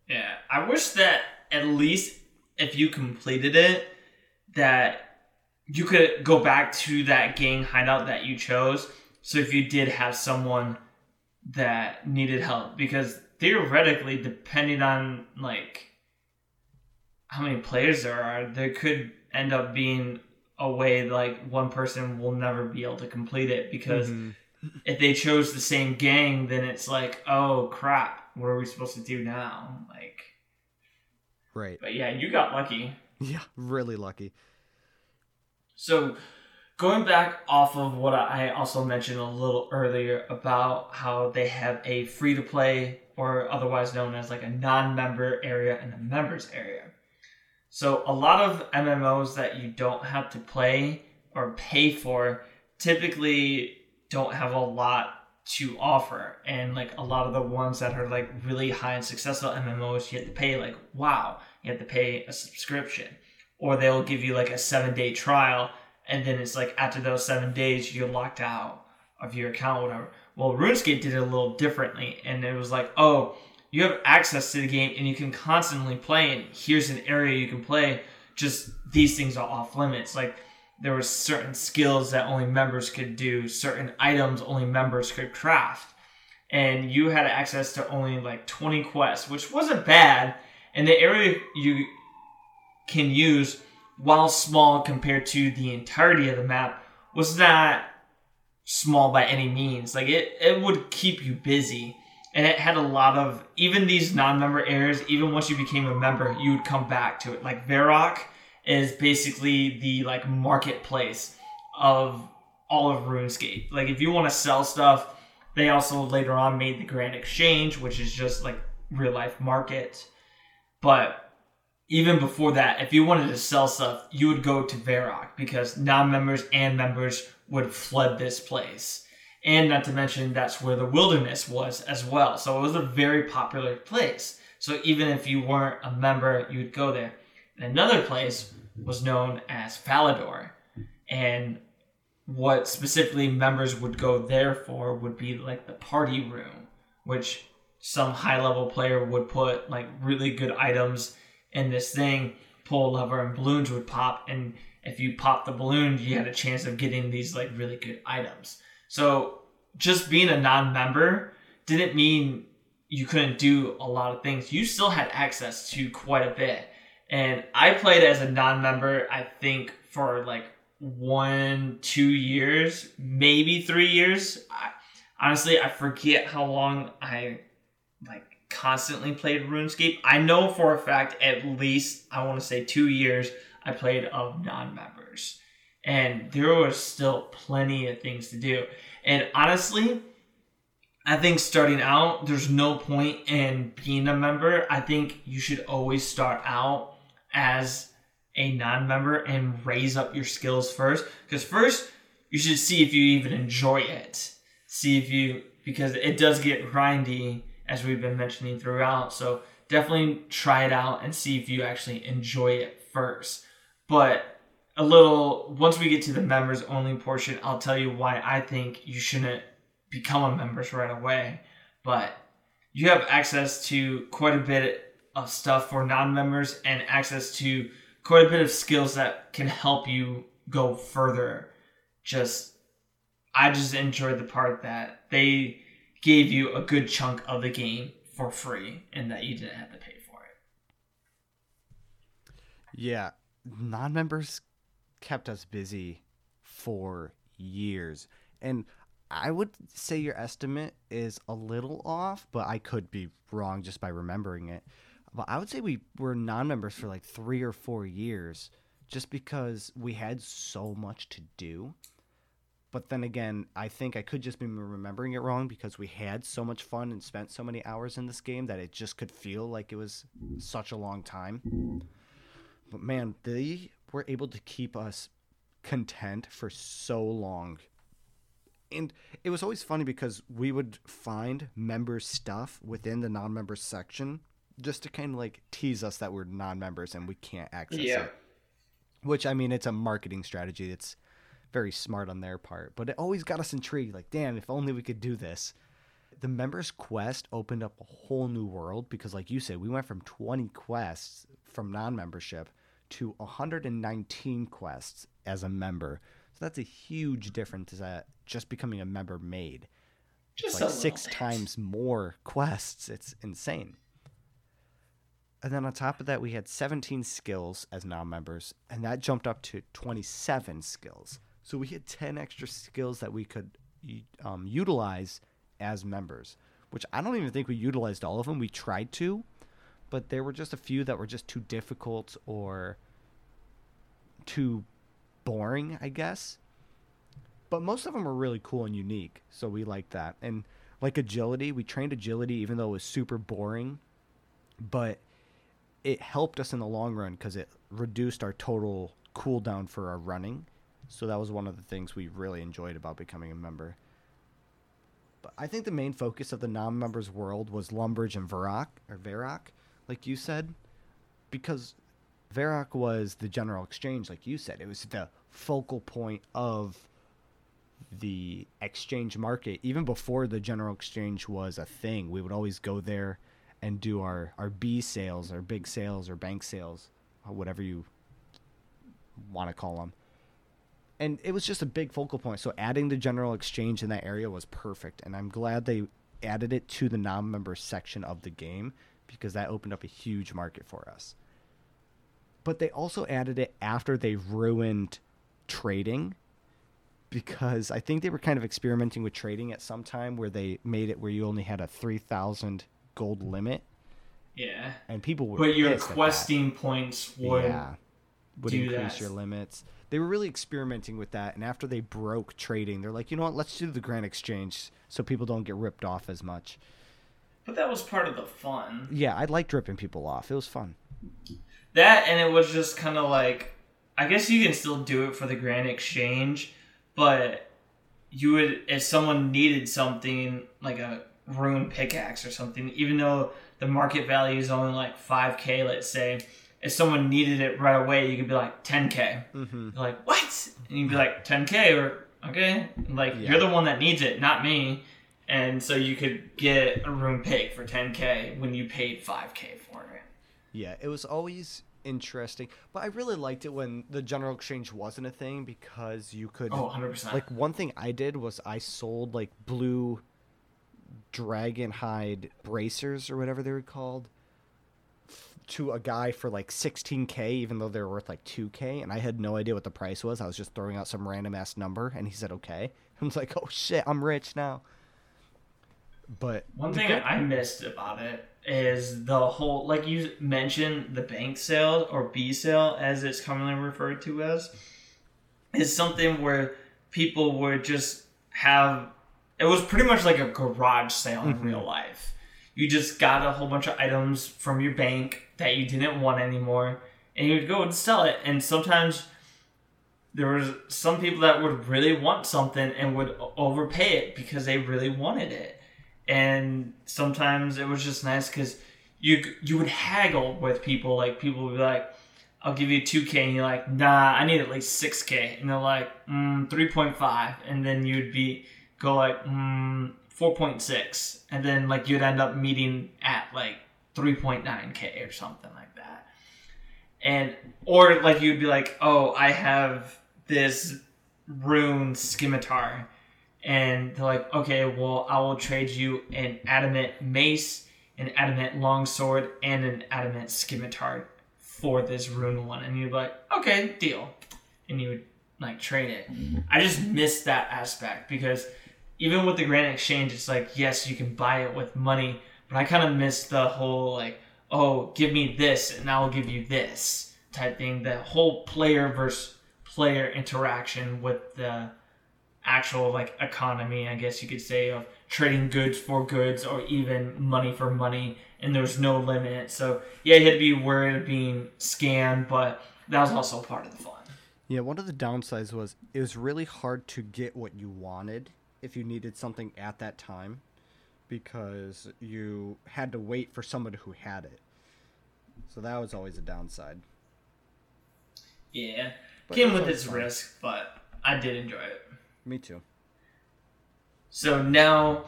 Yeah, I wish that at least if you completed it, that you could go back to that gang hideout that you chose. So if you did have someone that needed help, because theoretically, depending on like how many players there are, there could end up being a way like one person will never be able to complete it because Mhm. if they chose the same gang, then it's like, oh crap, what are we supposed to do now? Like, Right. but yeah, you got lucky. Yeah, really lucky. So, going back off of what I also mentioned a little earlier about how they have a free to play or otherwise known as like a non member area and a members area. So, a lot of MMOs that you don't have to play or pay for typically don't have a lot to offer. And like a lot of the ones that are like really high and successful MMOs, you have to pay like, wow, you have to pay a subscription. Or they'll give you like a seven day trial and then it's like after those seven days you're locked out of your account whatever. Well runescape did it a little differently and it was like oh you have access to the game and you can constantly play and here's an area you can play. Just these things are off limits. Like there were certain skills that only members could do certain items only members could craft. And you had access to only like 20 quests which wasn't bad and the area you can use while small compared to the entirety of the map was not small by any means. Like it, it would keep you busy. And it had a lot of even these non-member areas even once you became a member you would come back to it. Like Varrock is basically the like marketplace of all of RuneScape. Like if you want to sell stuff they also later on made the Grand Exchange which is just like real life market but even before that, if you wanted to sell stuff, you would go to Varrock because non-members and members would flood this place. And not to mention that's where the wilderness was as well. So it was a very popular place. So even if you weren't a member, you would go there. And another place was known as Falador. And what specifically members would go there for would be like the party room, which some high level player would put like really good items in this thing, pull a lever and balloons would pop. And if you pop the balloon, you had a chance of getting these like really good items. So just being a non member didn't mean you couldn't do a lot of things. You still had access to quite a bit. And I played as a non member, I think, for like one, two years, maybe three years. I, honestly, I forget how long I constantly played RuneScape. I know for a fact at least I want to say 2 years I played of non-members. And there was still plenty of things to do. And honestly, I think starting out there's no point in being a member. I think you should always start out as a non-member and raise up your skills first because first you should see if you even enjoy it. See if you because it does get grindy as we've been mentioning throughout. So definitely try it out and see if you actually enjoy it first. But a little once we get to the members only portion, I'll tell you why I think you shouldn't become a member right away. But you have access to quite a bit of stuff for non-members and access to quite a bit of skills that can help you go further. Just I just enjoyed the part that they gave you a good chunk of the game for free and that you didn't have to pay for it. Yeah, non-members kept us busy for years, and I would say your estimate is a little off, but I could be wrong just by remembering it. But I would say we were non-members for like three or four years, just because we had so much to do. But then again, I think I could just be remembering it wrong because we had so much fun and spent so many hours in this game that it just could feel like it was such a long time. But man, they were able to keep us content for so long. And it was always funny because we would find member stuff within the non member section just to kind of like tease us that we're non-members and we can't access Yeah. it. Which I mean, it's a marketing strategy. It's very smart on their part, but it always got us intrigued. Like, damn, if only we could do this. The members quest opened up a whole new world because, like you said, we went from 20 quests from non-membership to 119 quests as a member. So that's a huge difference that just becoming a member made. Just like six times more quests. It's insane. And then on top of that, we had 17 skills as non members, and that jumped up to 27 skills. So we had 10 extra skills that we could um, utilize as members, which I don't even think we utilized all of them. We tried to, but there were just a few that were just too difficult or too boring, I guess. But most of them were really cool and unique, so we liked that. And like agility, we trained agility even though it was super boring, but it helped us in the long run because it reduced our total cooldown for our running. So that was one of the things we really enjoyed about becoming a member. But I think the main focus of the non-members world was Lumbridge and Varrock or Varrock, like you said, because Varrock was the general exchange, like you said. It was the focal point of the exchange market. Even before the general exchange was a thing, we would always go there and do our, our B sales, our big sales, or bank sales, or whatever you want to call them. And it was just a big focal point. So adding the general exchange in that area was perfect. And I'm glad they added it to the non member section of the game because that opened up a huge market for us. But they also added it after they ruined trading because I think they were kind of experimenting with trading at some time where they made it where you only had a 3,000 gold limit Yeah. and people were But your pissed at that. questing points would yeah, would do increase that. your limits. They were really experimenting with that, and after they broke trading, they're like, you know what? Let's do the Grand Exchange so people don't get ripped off as much. But that was part of the fun. Yeah, I liked ripping people off. It was fun. That and it was just kind of like I guess you can still do it for the grand exchange, but you would if someone needed something like a rune pickaxe or something, even though the market value is only like 5k, let's say, if someone needed it right away, you could be like 10k. Mm-hmm. You're like, what? And you'd be like, 10k or okay, like Yeah. you're the one that needs it, not me. And so you could get a rune pick for 10k when you paid 5k for it. Yeah, it was always interesting, but I really liked it when the General Exchange wasn't a thing because you could. Oh, 100%. Like one thing I did was I sold like blue dragon hide bracers or whatever they were called to a guy for like 16k even though they were worth like 2k and I had no idea what the price was. I was just throwing out some random ass number and he said okay. I was like, "Oh shit, I'm rich now." But One thing good- I missed about it is the whole, like you mentioned, the bank sale or B sale, as it's commonly referred to as, is something where people would just have. It was pretty much like a garage sale in mm-hmm. real life. You just got a whole bunch of items from your bank that you didn't want anymore, and you would go and sell it. And sometimes there was some people that would really want something and would overpay it because they really wanted it. And sometimes it was just nice because you you would haggle with people. Like people would be like i'll give you 2k and you're like nah i need at least 6k and they're like mm, 3.5 and then you'd be go like mm, 4.6 and then like you'd end up meeting at like 3.9k or something like that and or like you'd be like oh i have this rune scimitar and they're like, okay, well, I will trade you an adamant mace, an adamant longsword, and an adamant scimitar for this rune one. And you'd be like, okay, deal. And you would like trade it. Mm-hmm. I just missed that aspect because even with the Grand Exchange, it's like, yes, you can buy it with money, but I kind of missed the whole like, oh, give me this and I will give you this type thing. The whole player versus player interaction with the actual like economy, I guess you could say, of trading goods for goods or even money for money, and there's no limit. So yeah, you had to be worried of being scammed, but that was also part of the fun. Yeah, one of the downsides was it was really hard to get what you wanted if you needed something at that time because you had to wait for somebody who had it. So that was always a downside. Yeah, But came with its fun. risk, but I did enjoy it. Me too. So now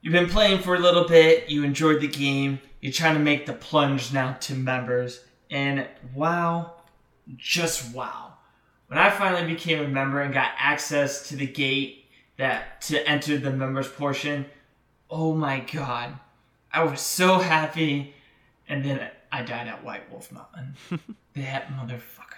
you've been playing for a little bit, you enjoyed the game, you're trying to make the plunge now to members, and wow, just wow. When I finally became a member and got access to the gate that to enter the members portion, oh my god. I was so happy and then I died at White Wolf Mountain. that motherfucker.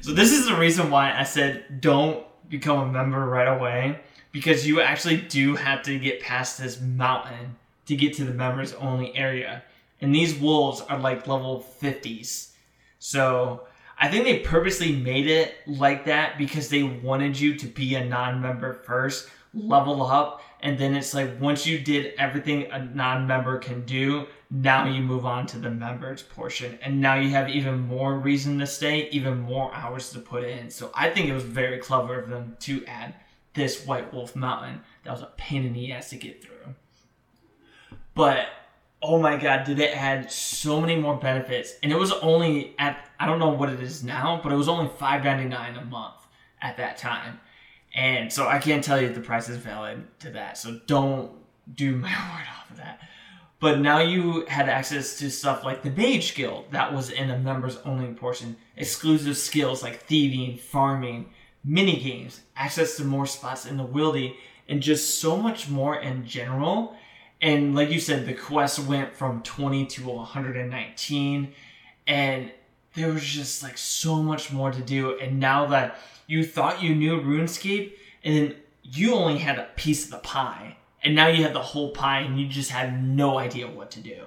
So this is the reason why I said don't become a member right away because you actually do have to get past this mountain to get to the members only area. And these wolves are like level 50s. So I think they purposely made it like that because they wanted you to be a non member first, level up, and then it's like once you did everything a non member can do, now you move on to the members portion. And now you have even more reason to stay, even more hours to put in. So I think it was very clever of them to add this White Wolf Mountain. That was a pain in the ass to get through. But oh my god, did it add so many more benefits? And it was only at I don't know what it is now, but it was only five ninety nine a month at that time. And so I can't tell you if the price is valid to that. So don't do my word off of that. But now you had access to stuff like the Mage Guild that was in a members only portion, exclusive skills like thieving, farming, mini games, access to more spots in the wildy, and just so much more in general. And like you said, the quest went from 20 to 119, and there was just like so much more to do. And now that you thought you knew RuneScape, and then you only had a piece of the pie, and now you have the whole pie, and you just had no idea what to do.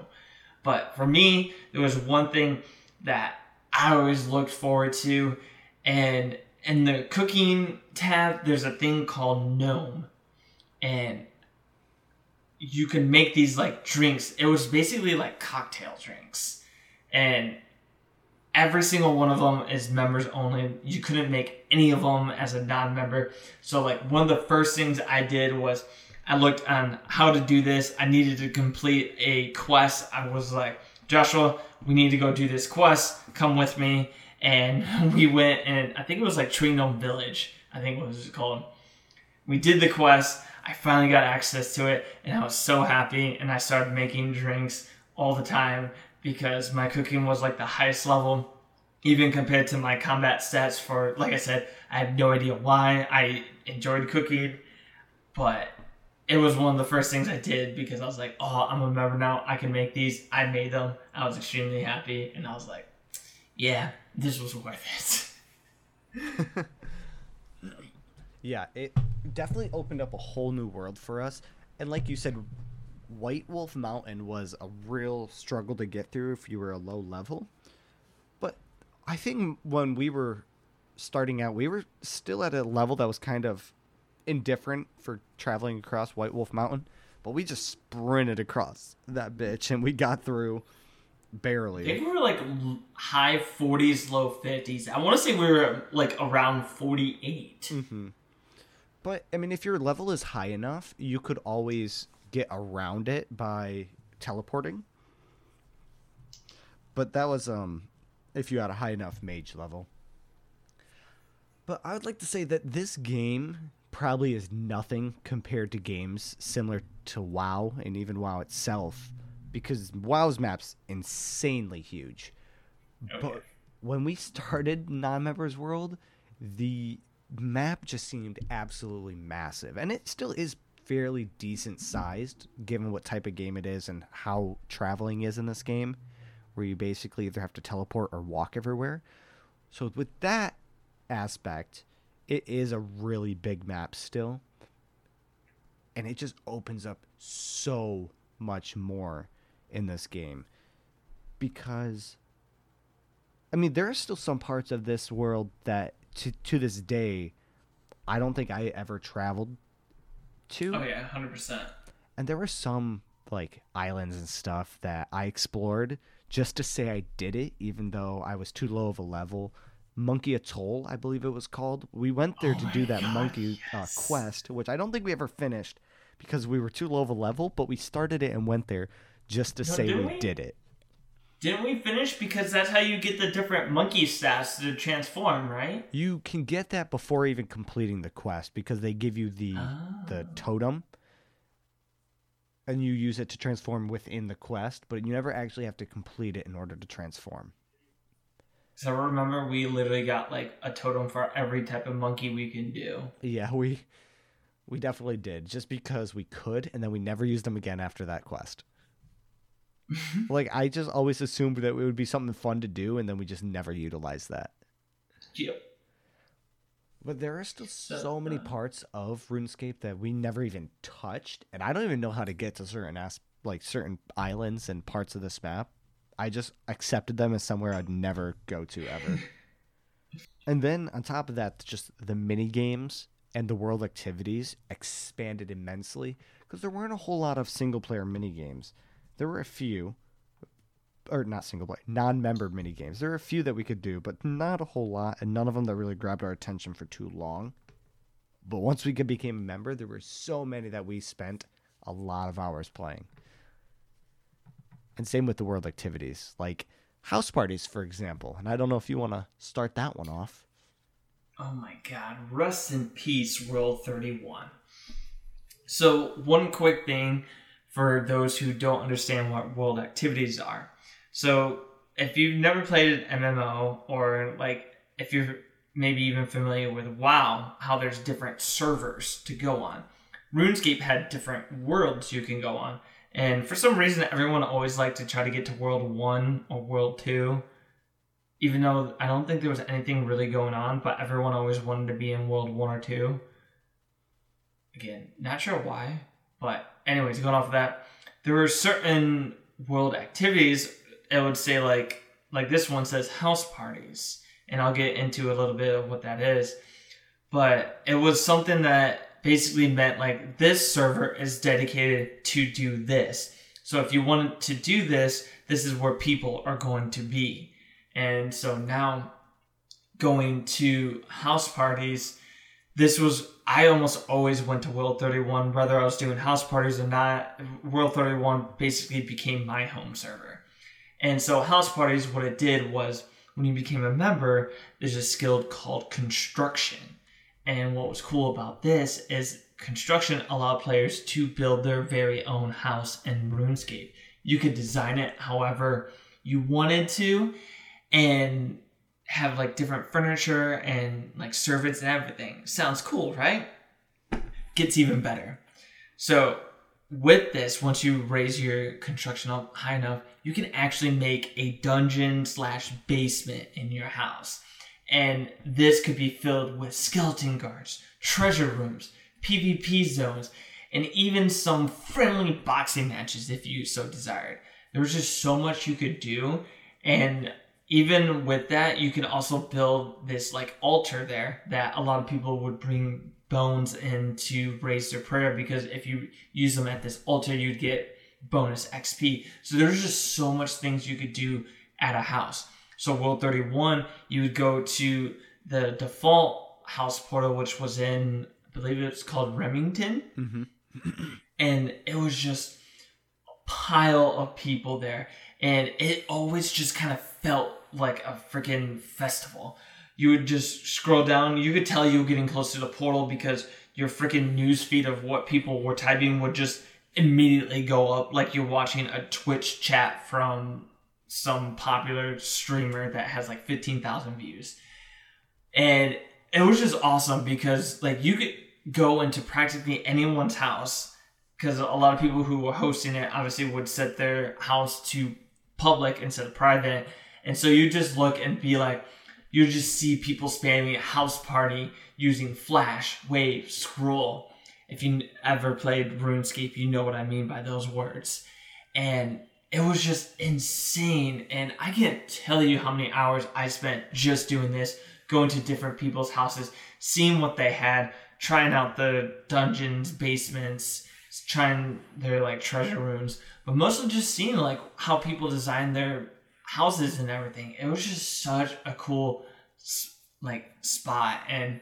But for me, there was one thing that I always looked forward to, and in the cooking tab, there's a thing called Gnome, and you can make these like drinks. It was basically like cocktail drinks, and every single one of them is members only. You couldn't make any of them as a non-member. So like one of the first things I did was I looked on how to do this. I needed to complete a quest. I was like, Joshua, we need to go do this quest. Come with me. And we went and I think it was like Tree Gnome Village. I think what was it called. We did the quest. I finally got access to it and I was so happy and I started making drinks all the time because my cooking was like the highest level even compared to my combat stats for like I said, I have no idea why. I enjoyed cooking, but it was one of the first things I did because I was like, oh, I'm a member now. I can make these. I made them. I was extremely happy, and I was like, yeah, this was worth it. Yeah, it definitely opened up a whole new world for us. And like you said, White Wolf Mountain was a real struggle to get through if you were a low level. But I think when we were starting out, we were still at a level that was kind of indifferent for traveling across White Wolf Mountain. But we just sprinted across that bitch and we got through barely. I think we were like high 40s, low 50s. I want to say we were like around 48. hmm But I mean, if your level is high enough, you could always get around it by teleporting. But that was um, if you had a high enough mage level. But I would like to say that this game probably is nothing compared to games similar to WoW and even WoW itself, because WoW's map's insanely huge. Okay. But when we started Non-Members World, the map just seemed absolutely massive, and it still is fairly decent sized given what type of game it is and how traveling is in this game, where you basically either have to teleport or walk everywhere. So with that aspect, it is a really big map still, and it just opens up so much more in this game because I mean, there are still some parts of this world that, to to this day, I don't think I ever traveled to. Oh, yeah, 100%. And there were some like islands and stuff that I explored just to say I did it, even though I was too low of a level Monkey Atoll, I believe it was called. We went there Oh to do that God, monkey yes. uh, quest, which I don't think we ever finished because we were too low of a level, but we started it and went there just to No, say we, we? did it. Didn't we finish? Because that's how you get the different monkey stats to transform, right? You can get that before even completing the quest because they give you the the Oh. totem and you use it to transform within the quest, but you never actually have to complete it in order to transform. So remember, we literally got like a totem for every type of monkey we can do. Yeah, we we definitely did just because we could and then we never used them again after that quest. Like I just always assumed that it would be something fun to do and then we just never utilized that. Yep. But there are still So, so many uh, parts of RuneScape that we never even touched, and I don't even know how to get to certain as like certain islands and parts of this map. I just accepted them as somewhere I'd never go to ever. and then on top of that, just the mini games and the world activities expanded immensely because there weren't a whole lot of single player mini games. There were a few, or not single player, non-member mini games. There were a few that we could do, but not a whole lot, and none of them that really grabbed our attention for too long. But once we became a member, there were so many that we spent a lot of hours playing. And same with the world activities, like house parties, for example. And I don't know if you want to start that one off. Oh my god, rest in peace, World 31. So, one quick thing for those who don't understand what world activities are. So, if you've never played an MMO, or like if you're maybe even familiar with WoW, how there's different servers to go on, RuneScape had different worlds you can go on. And for some reason, everyone always liked to try to get to World 1 or World 2 even though I don't think there was anything really going on, but everyone always wanted to be in World 1 or 2. Again, not sure why, but anyways, going off of that, there were certain world activities, it would say like like this one says house parties, and I'll get into a little bit of what that is. But it was something that basically meant like this server is dedicated to do this. So if you wanted to do this, this is where people are going to be. And so now going to house parties, this was I almost always went to World 31, whether I was doing house parties or not. World 31 basically became my home server. And so house parties, what it did was when you became a member, there's a skill called construction. And what was cool about this is construction allowed players to build their very own house in RuneScape. You could design it however you wanted to and have like different furniture and like servants and everything. Sounds cool, right? Gets even better. So, with this, once you raise your construction up high enough, you can actually make a dungeon slash basement in your house. And this could be filled with skeleton guards, treasure rooms, PvP zones, and even some friendly boxing matches if you so desired. There was just so much you could do, and even with that, you can also build this like altar there that a lot of people would bring bones in to raise their prayer because if you use them at this altar, you'd get bonus XP. So there's just so much things you could do at a house. So World 31, you would go to the default house portal, which was in, I believe it's called Rimmington Mm-hmm. and it was just a pile of people there and it always just kind of felt like a freaking festival. You would just scroll down you could tell you were getting close to the portal because your freaking news feed of what people were typing would just immediately go up like you're watching a twitch chat from some popular streamer that has like 15,000 views. And it was just awesome because like you could go into practically anyone's house because a lot of people who were hosting it obviously would set their house to public instead of private. And so you just look and be like you just see people spamming a house party using flash wave scroll. If you ever played runescape you know what i mean by those words. And it was just insane. And i can't tell you how many hours i spent just doing this going to different people's houses seeing what they had trying out the dungeons basements trying their like treasure rooms but mostly just seeing like how people design their houses and everything it was just such a cool like spot and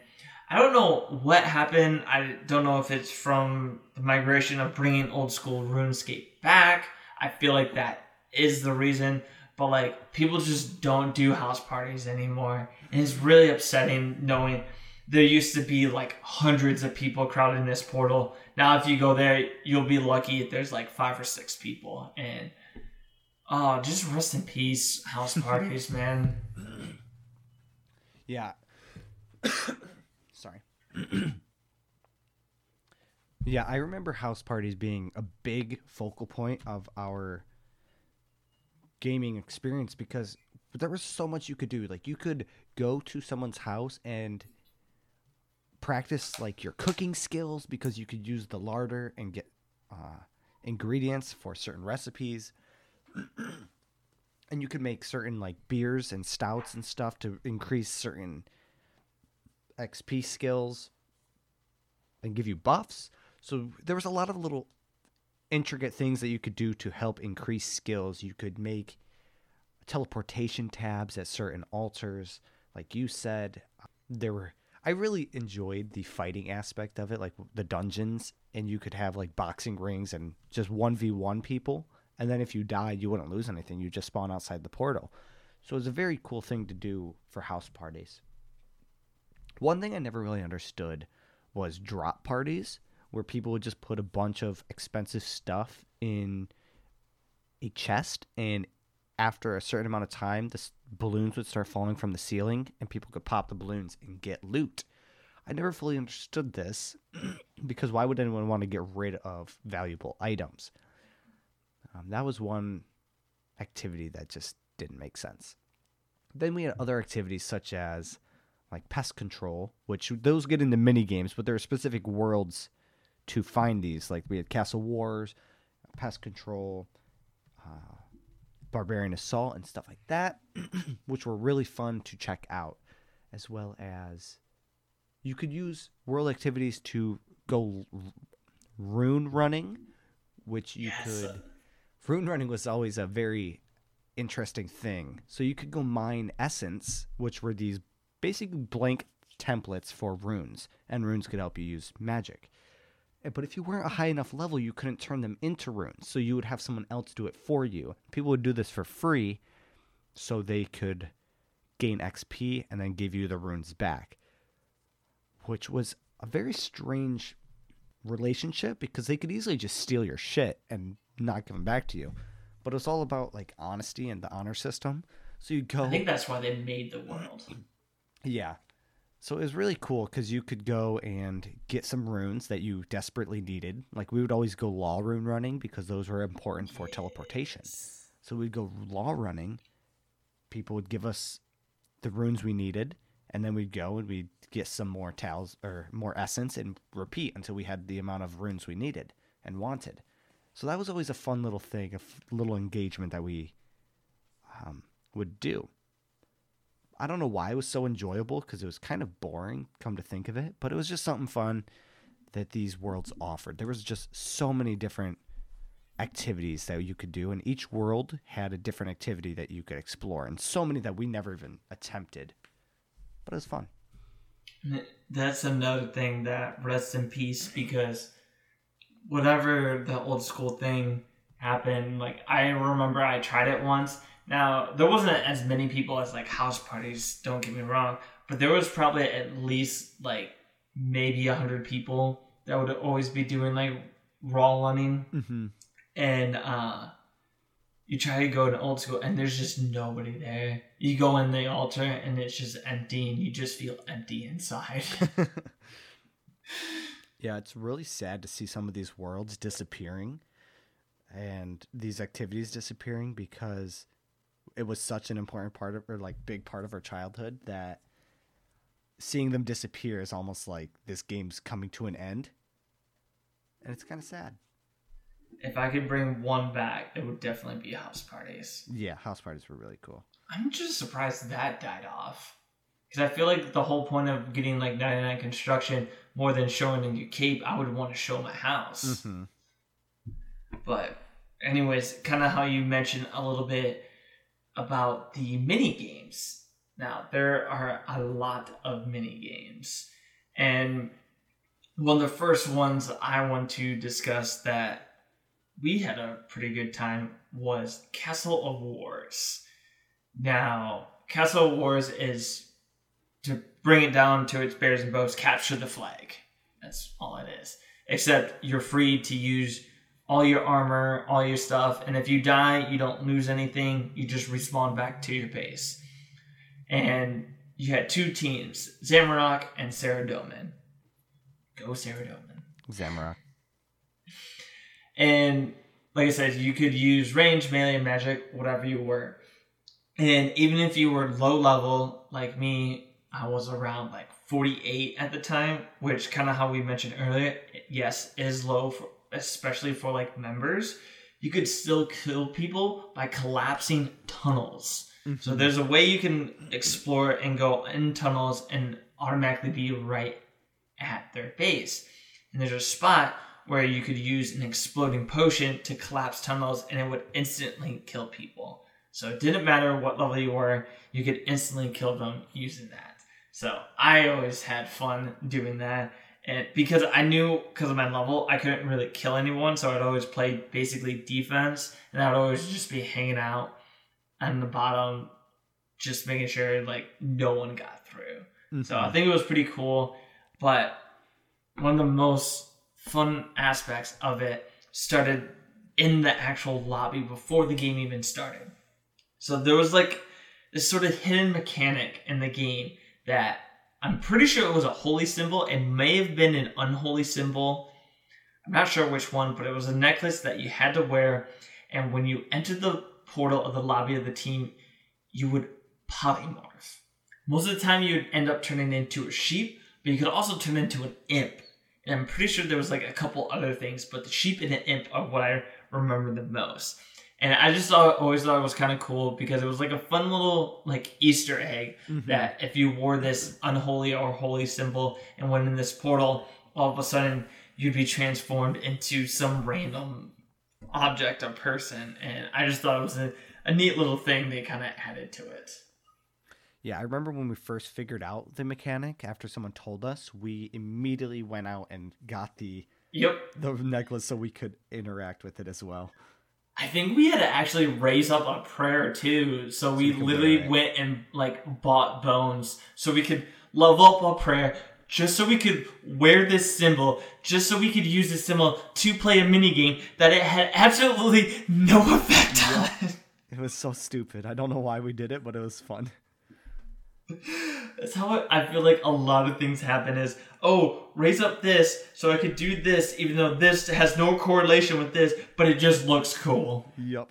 I don't know what happened. I don't know if it's from the migration of bringing old school RuneScape back. I feel like that is the reason, but like people just don't do house parties anymore. And it's really upsetting knowing there used to be like hundreds of people crowding this portal. Now, if you go there, you'll be lucky if there's like five or six people. And oh, just rest in peace, house parties, man. Yeah. Sorry. yeah, I remember house parties being a big focal point of our gaming experience because there was so much you could do. Like you could go to someone's house and practice like your cooking skills because you could use the larder and get uh, ingredients for certain recipes. and you could make certain like beers and stouts and stuff to increase certain XP skills and give you buffs. So there was a lot of little intricate things that you could do to help increase skills. You could make teleportation tabs at certain altars, like you said. There were I really enjoyed the fighting aspect of it, like the dungeons, and you could have like boxing rings and just 1v1 people. And then if you died, you wouldn't lose anything. You just spawn outside the portal. So it was a very cool thing to do for house parties. One thing I never really understood was drop parties, where people would just put a bunch of expensive stuff in a chest, and after a certain amount of time, the balloons would start falling from the ceiling, and people could pop the balloons and get loot. I never fully understood this because why would anyone want to get rid of valuable items? Um, that was one activity that just didn't make sense. Then we had other activities such as like pest control, which those get into mini games, but there are specific worlds to find these. Like we had Castle Wars, pest control, uh, barbarian assault, and stuff like that, which were really fun to check out, as well as you could use world activities to go rune running, which you yes. could. Rune running was always a very interesting thing. So you could go mine essence, which were these basically blank templates for runes, and runes could help you use magic. Eh, but if you weren't a high enough level, you couldn't turn them into runes. So you would have someone else do it for you. People would do this for free so they could gain XP and then give you the runes back, which was a very strange relationship because they could easily just steal your shit and not give them back to you. But it was all about like honesty and the honor system. So you go. I think that's why they made the world. Yeah. So it was really cool because you could go and get some runes that you desperately needed. Like we would always go law rune running because those were important for teleportation. So we'd go law running. People would give us the runes we needed, and then we'd go and we'd get some more towels or more essence and repeat until we had the amount of runes we needed and wanted. So that was always a fun little thing, a f- little engagement that we um, would do. I don't know why it was so enjoyable because it was kind of boring, come to think of it, but it was just something fun that these worlds offered. There was just so many different activities that you could do, and each world had a different activity that you could explore, and so many that we never even attempted. But it was fun. That's another thing that rests in peace because whatever the old school thing happened, like I remember I tried it once now, there wasn't as many people as like house parties, don't get me wrong, but there was probably at least like maybe a hundred people that would always be doing like raw running. Mm-hmm. And uh, you try to go to old school and there's just nobody there. You go in the altar and it's just empty and you just feel empty inside. yeah, it's really sad to see some of these worlds disappearing and these activities disappearing because it was such an important part of or like big part of our childhood that seeing them disappear is almost like this game's coming to an end. And it's kind of sad. If I could bring one back, it would definitely be house parties. Yeah, house parties were really cool. I'm just surprised that died off. Because I feel like the whole point of getting like 99 construction, more than showing in your cape, I would want to show my house. Mm-hmm. But, anyways, kind of how you mentioned a little bit about the mini games. Now, there are a lot of mini games. And one of the first ones I want to discuss that we had a pretty good time was Castle of Wars. Now, Castle of Wars is to bring it down to its bears and bows, capture the flag. That's all it is. Except you're free to use all your armor, all your stuff, and if you die, you don't lose anything. You just respawn back to your base. And you had two teams, Zamorak and Saradomin. Go Saradomin. Zamorak. And like I said, you could use range, melee, magic, whatever you were. And even if you were low level, like me, I was around like 48 at the time, which kind of how we mentioned earlier, yes, is low, for, especially for like members. You could still kill people by collapsing tunnels. Mm-hmm. So there's a way you can explore and go in tunnels and automatically be right at their base. And there's a spot where you could use an exploding potion to collapse tunnels and it would instantly kill people. So it didn't matter what level you were, you could instantly kill them using that. So I always had fun doing that. And because I knew because of my level, I couldn't really kill anyone, so I'd always play basically defense, and I'd always just be hanging out on the bottom, just making sure like no one got through. Mm-hmm. So I think it was pretty cool. But one of the most fun aspects of it started in the actual lobby before the game even started. So there was like this sort of hidden mechanic in the game that I'm pretty sure it was a holy symbol. It may have been an unholy symbol. I'm not sure which one, but it was a necklace that you had to wear. And when you entered the portal of the lobby of the team, you would polymorph. Most of the time, you'd end up turning into a sheep, but you could also turn into an imp. And I'm pretty sure there was like a couple other things, but the sheep and the imp are what I remember the most. And I just thought, always thought it was kind of cool because it was like a fun little like Easter egg mm-hmm. that if you wore this unholy or holy symbol and went in this portal, all of a sudden you'd be transformed into some random object or person. And I just thought it was a, a neat little thing they kind of added to it. Yeah, I remember when we first figured out the mechanic after someone told us, we immediately went out and got the Yep. the necklace so we could interact with it as well. I think we had to actually raise up a prayer too. So we so literally went and like bought bones so we could level up our prayer just so we could wear this symbol, just so we could use this symbol to play a mini game that it had absolutely no effect yeah. on. It was so stupid. I don't know why we did it, but it was fun. That's how I feel like a lot of things happen is, oh, raise up this so I could do this even though this has no correlation with this, but it just looks cool. Yep.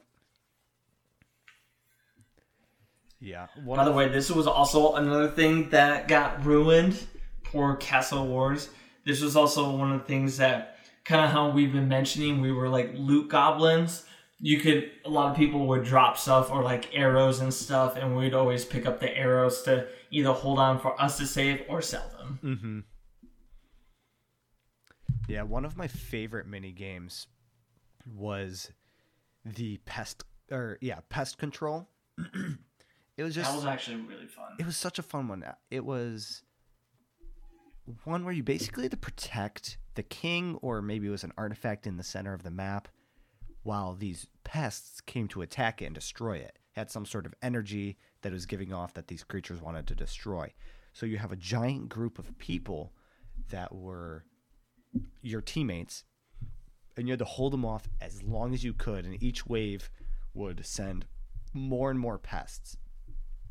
Yeah. By the way, this was also another thing that got ruined Poor Castle Wars. This was also one of the things that kind of how we've been mentioning. We were like loot goblins you could a lot of people would drop stuff or like arrows and stuff and we'd always pick up the arrows to either hold on for us to save or sell them. Mm-hmm. yeah one of my favorite mini games was the pest or yeah pest control. It was just that was actually really fun. It was such a fun one. It was one where you basically had to protect the king or maybe it was an artifact in the center of the map while these pests came to attack it and destroy it. it. Had some sort of energy that was giving off that these creatures wanted to destroy. So you have a giant group of people that were your teammates, and you had to hold them off as long as you could, and each wave would send more and more pests.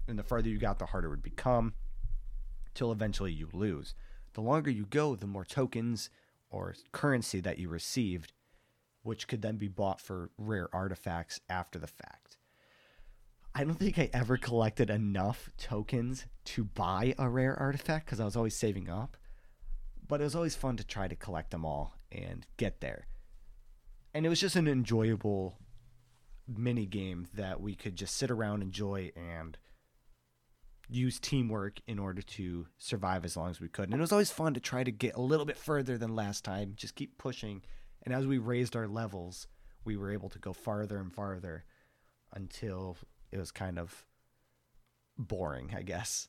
And the farther you got, the harder it would become, till eventually you lose. The longer you go, the more tokens or currency that you received which could then be bought for rare artifacts after the fact. I don't think I ever collected enough tokens to buy a rare artifact because I was always saving up. But it was always fun to try to collect them all and get there. And it was just an enjoyable mini game that we could just sit around, enjoy, and use teamwork in order to survive as long as we could. And it was always fun to try to get a little bit further than last time, just keep pushing and as we raised our levels, we were able to go farther and farther until it was kind of boring, I guess.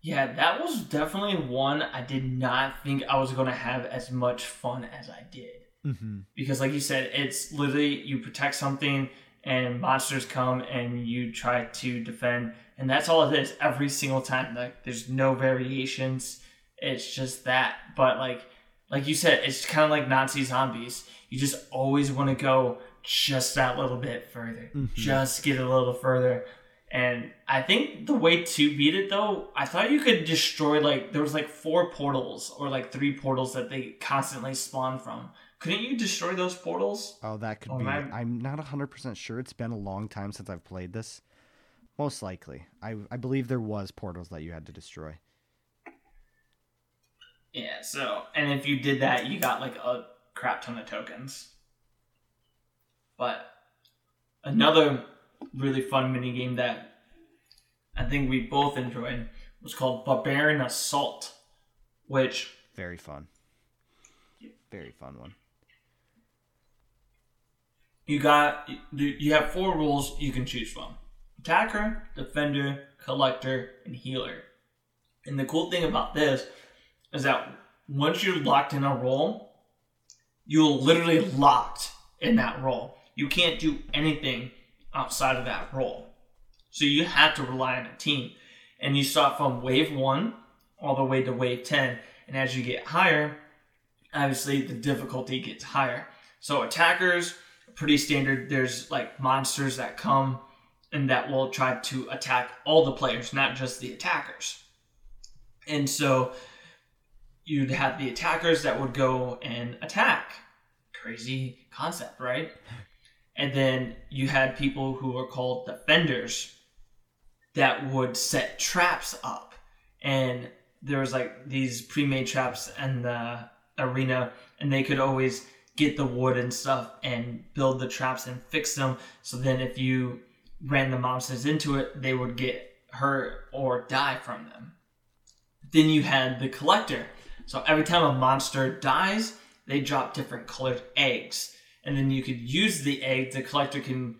Yeah, that was definitely one I did not think I was going to have as much fun as I did. Mm-hmm. Because, like you said, it's literally you protect something and monsters come and you try to defend. And that's all it is every single time. Like, there's no variations. It's just that. But, like, like you said, it's kind of like Nazi zombies. You just always want to go just that little bit further, Mhm. just get a little further. And I think the way to beat it though, I thought you could destroy like there was like four portals or like three portals that they constantly spawn from. Couldn't you destroy those portals? Oh, that could be. man. I'm not 100% sure. It's been a long time since I've played this. Most likely. I, I believe there was portals that you had to destroy. Yeah, so and if you did that, you got like a crap ton of tokens. But another really fun mini game that I think we both enjoyed was called Barbarian Assault, which Very fun. Very fun one. you got you you have four rules you can choose from attacker defender collector and healer and the cool thing about this is that once you're locked in a role you're literally locked in that role. You can't do anything outside of that role. So you have to rely on a team. And you start from wave 1 all the way to wave 10 and as you get higher obviously the difficulty gets higher. So attackers pretty standard. There's like monsters that come and that will try to attack all the players, not just the attackers. And so you'd have the attackers that would go and attack. Crazy concept, right? And then you had people who were called defenders that would set traps up. And there was like these pre-made traps in the arena and they could always get the wood and stuff and build the traps and fix them. So then if you ran the monsters into it, they would get hurt or die from them. Then you had the collector. So every time a monster dies, they drop different colored eggs. And then you could use the egg. The collector can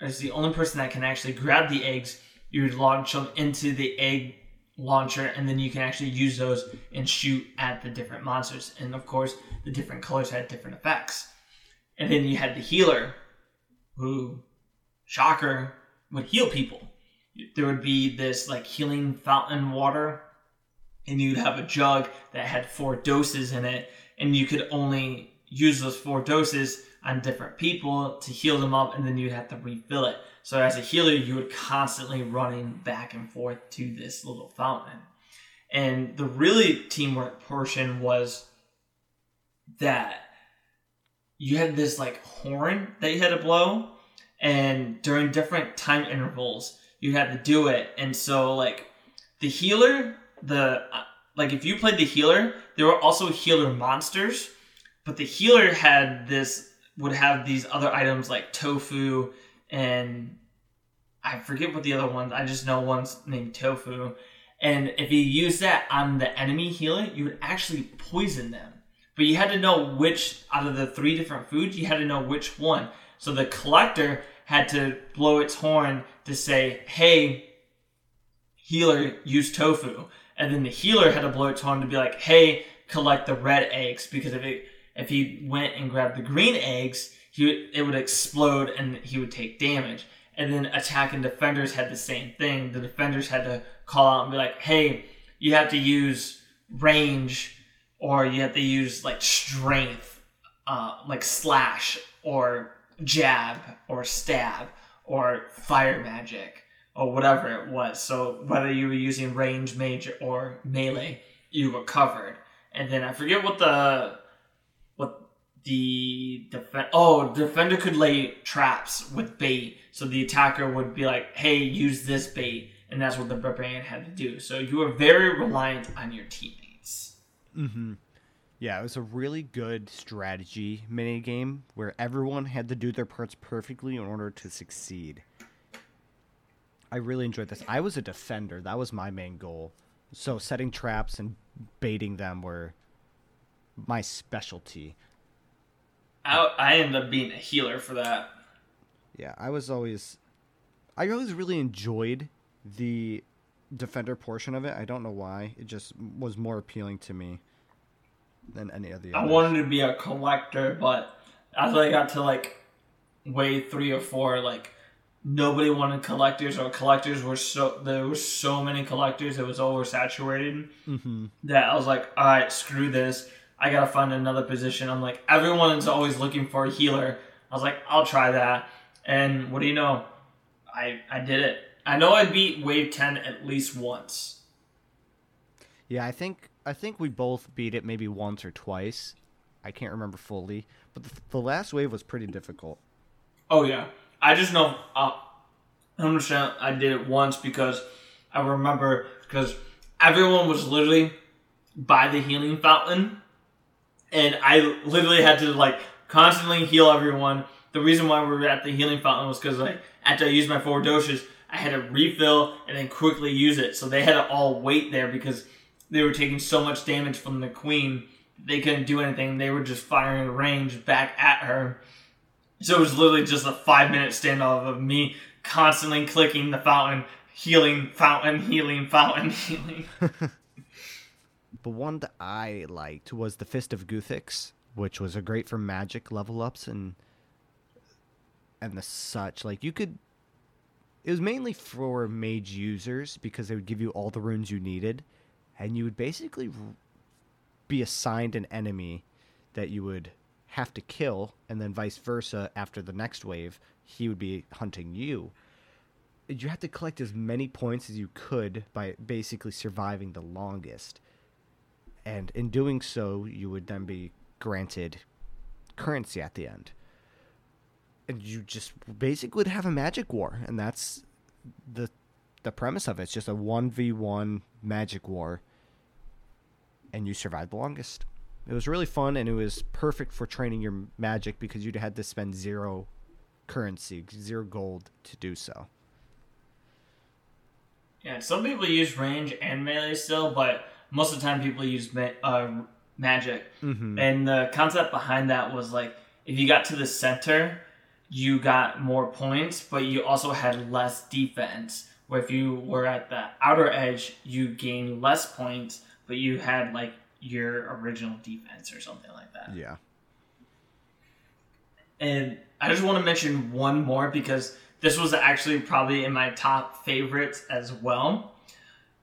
is the only person that can actually grab the eggs. You would launch them into the egg launcher, and then you can actually use those and shoot at the different monsters. And of course, the different colors had different effects. And then you had the healer, who, shocker, would heal people. There would be this like healing fountain water, and you'd have a jug that had four doses in it, and you could only use those four doses on different people to heal them up, and then you'd have to refill it. So as a healer, you would constantly running back and forth to this little fountain. And the really teamwork portion was that you had this like horn that you had to blow, and during different time intervals, you had to do it. And so like the healer, the uh, like if you played the healer, there were also healer monsters, but the healer had this would have these other items like tofu and I forget what the other ones. I just know one's named tofu. And if you use that on the enemy healer, you would actually poison them. But you had to know which out of the three different foods, you had to know which one. So the collector had to blow its horn to say, "Hey, healer, use tofu." And then the healer had to blow its horn to be like, "Hey, collect the red eggs," because if it if he went and grabbed the green eggs, he would, it would explode and he would take damage. And then attack and defenders had the same thing. The defenders had to call out and be like, "Hey, you have to use range, or you have to use like strength, uh, like slash or jab or stab or fire magic or whatever it was." So whether you were using range, mage, or melee, you were covered. And then I forget what the what the defend oh defender could lay traps with bait so the attacker would be like hey use this bait and that's what the barbarian had to do so you were very reliant on your teammates Mm-hmm. Yeah, it was a really good strategy mini game where everyone had to do their parts perfectly in order to succeed. I really enjoyed this. I was a defender. That was my main goal. So setting traps and baiting them were my specialty. I, I ended up being a healer for that Yeah, I was always I always really enjoyed the defender portion of it. I don't know why. It just was more appealing to me than any of the I others. wanted to be a collector, but as I got to like wave three or four, like nobody wanted collectors, or collectors were so there were so many collectors, it was oversaturated mm-hmm. that I was like, all right, screw this. I gotta find another position. I'm like, everyone's always looking for a healer. I was like, I'll try that. And what do you know? I I did it. I know I beat wave ten at least once. Yeah, I think I think we both beat it maybe once or twice. I can't remember fully, but the, the last wave was pretty difficult. Oh yeah, I just know. Uh, I understand. I did it once because I remember because everyone was literally by the healing fountain, and I literally had to like constantly heal everyone. The reason why we were at the healing fountain was because like after I used my four doses, I had to refill and then quickly use it. So they had to all wait there because they were taking so much damage from the queen. They couldn't do anything. They were just firing range back at her. So it was literally just a five minute standoff of me constantly clicking the fountain, healing, fountain, healing, fountain, healing. The one that I liked was the Fist of Guthix, which was a great for magic level ups and and the such. Like you could it was mainly for mage users because they would give you all the runes you needed and you would basically be assigned an enemy that you would have to kill and then vice versa after the next wave he would be hunting you. You have to collect as many points as you could by basically surviving the longest. And in doing so you would then be granted currency at the end. And you just basically would have a magic war and that's the the premise of it. It's just a 1v1 magic war and you survive the longest it was really fun and it was perfect for training your magic because you'd had to spend zero currency zero gold to do so yeah, some people use range and melee still, but most of the time people use ma- uh, magic. mm-hmm. And the concept behind that was like if you got to the center, you got more points, but you also had less defense. Where if you were at the outer edge, you gained less points, but you had like your original defense or something like that. yeah And I just want to mention one more because this was actually probably in my top favorites as well.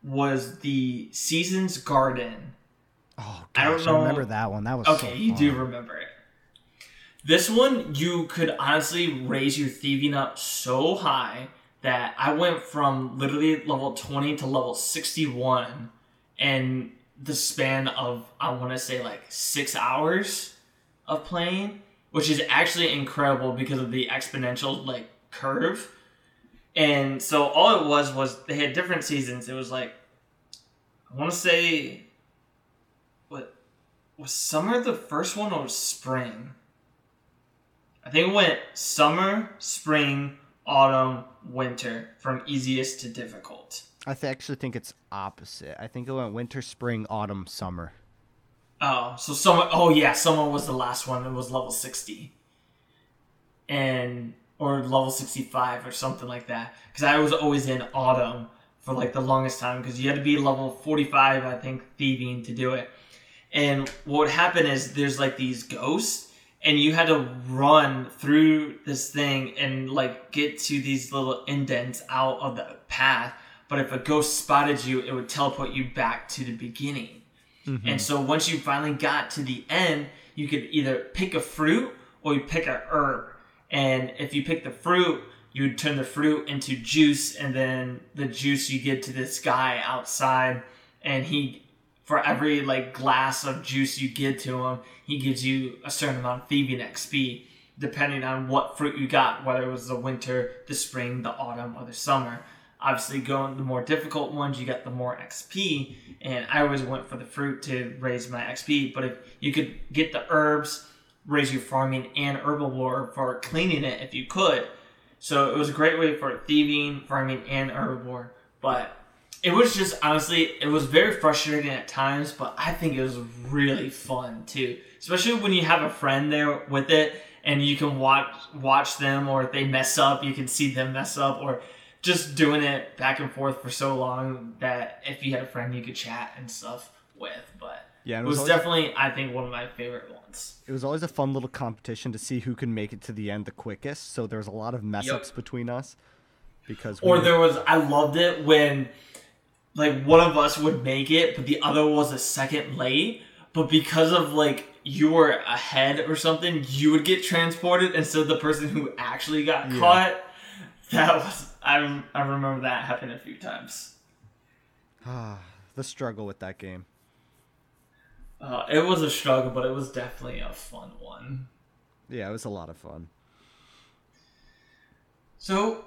Was the Seasons Garden. oh I don't gosh, know- remember that one that was Okay, so you do remember it. This one, you could honestly raise your thieving up so high that I went from literally level 20 to level 61 in the span of, I want to say, like six hours of playing, which is actually incredible because of the exponential, like, curve. And so all it was was they had different seasons. It was like, I want to say, what was summer the first one or spring? I think it went summer, spring, autumn, winter from easiest to difficult. I th- actually think it's opposite. I think it went winter, spring, autumn, summer. Oh, so summer. Oh yeah, summer was the last one. It was level sixty, and or level sixty-five or something like that. Because I was always in autumn for like the longest time because you had to be level forty-five, I think, thieving to do it. And what would happen is there's like these ghosts, and you had to run through this thing and like get to these little indents out of the path. But if a ghost spotted you, it would teleport you back to the beginning. Mm-hmm. And so once you finally got to the end, you could either pick a fruit or you pick a herb. And if you pick the fruit, you would turn the fruit into juice, and then the juice you give to this guy outside, and he, for every like glass of juice you give to him, he gives you a certain amount of thieving XP, depending on what fruit you got, whether it was the winter, the spring, the autumn, or the summer obviously going the more difficult ones you get the more xp and i always went for the fruit to raise my xp but if you could get the herbs raise your farming and herblore for cleaning it if you could. So it was a great way for thieving farming and herblore but it was just honestly it was very frustrating at times but i think it was really fun too especially when you have a friend there with it and you can watch watch them or if they mess up you can see them mess up or just doing it back and forth for so long that if you had a friend you could chat and stuff with. But Yeah, it and was, definitely, I think, one of my favorite ones. it was always a fun little competition to see who can make it to the end the quickest. So there was a lot of mess Yep. ups between us because Or there was, I loved it when like one of us would make it, but the other was a second late. But because of like you were ahead or something, you would get transported instead of the person who actually got Yeah. caught. That was I I remember that happened a few times. Ah, the struggle with that game. Uh, it was a struggle, but it was definitely a fun one. Yeah, it was a lot of fun. So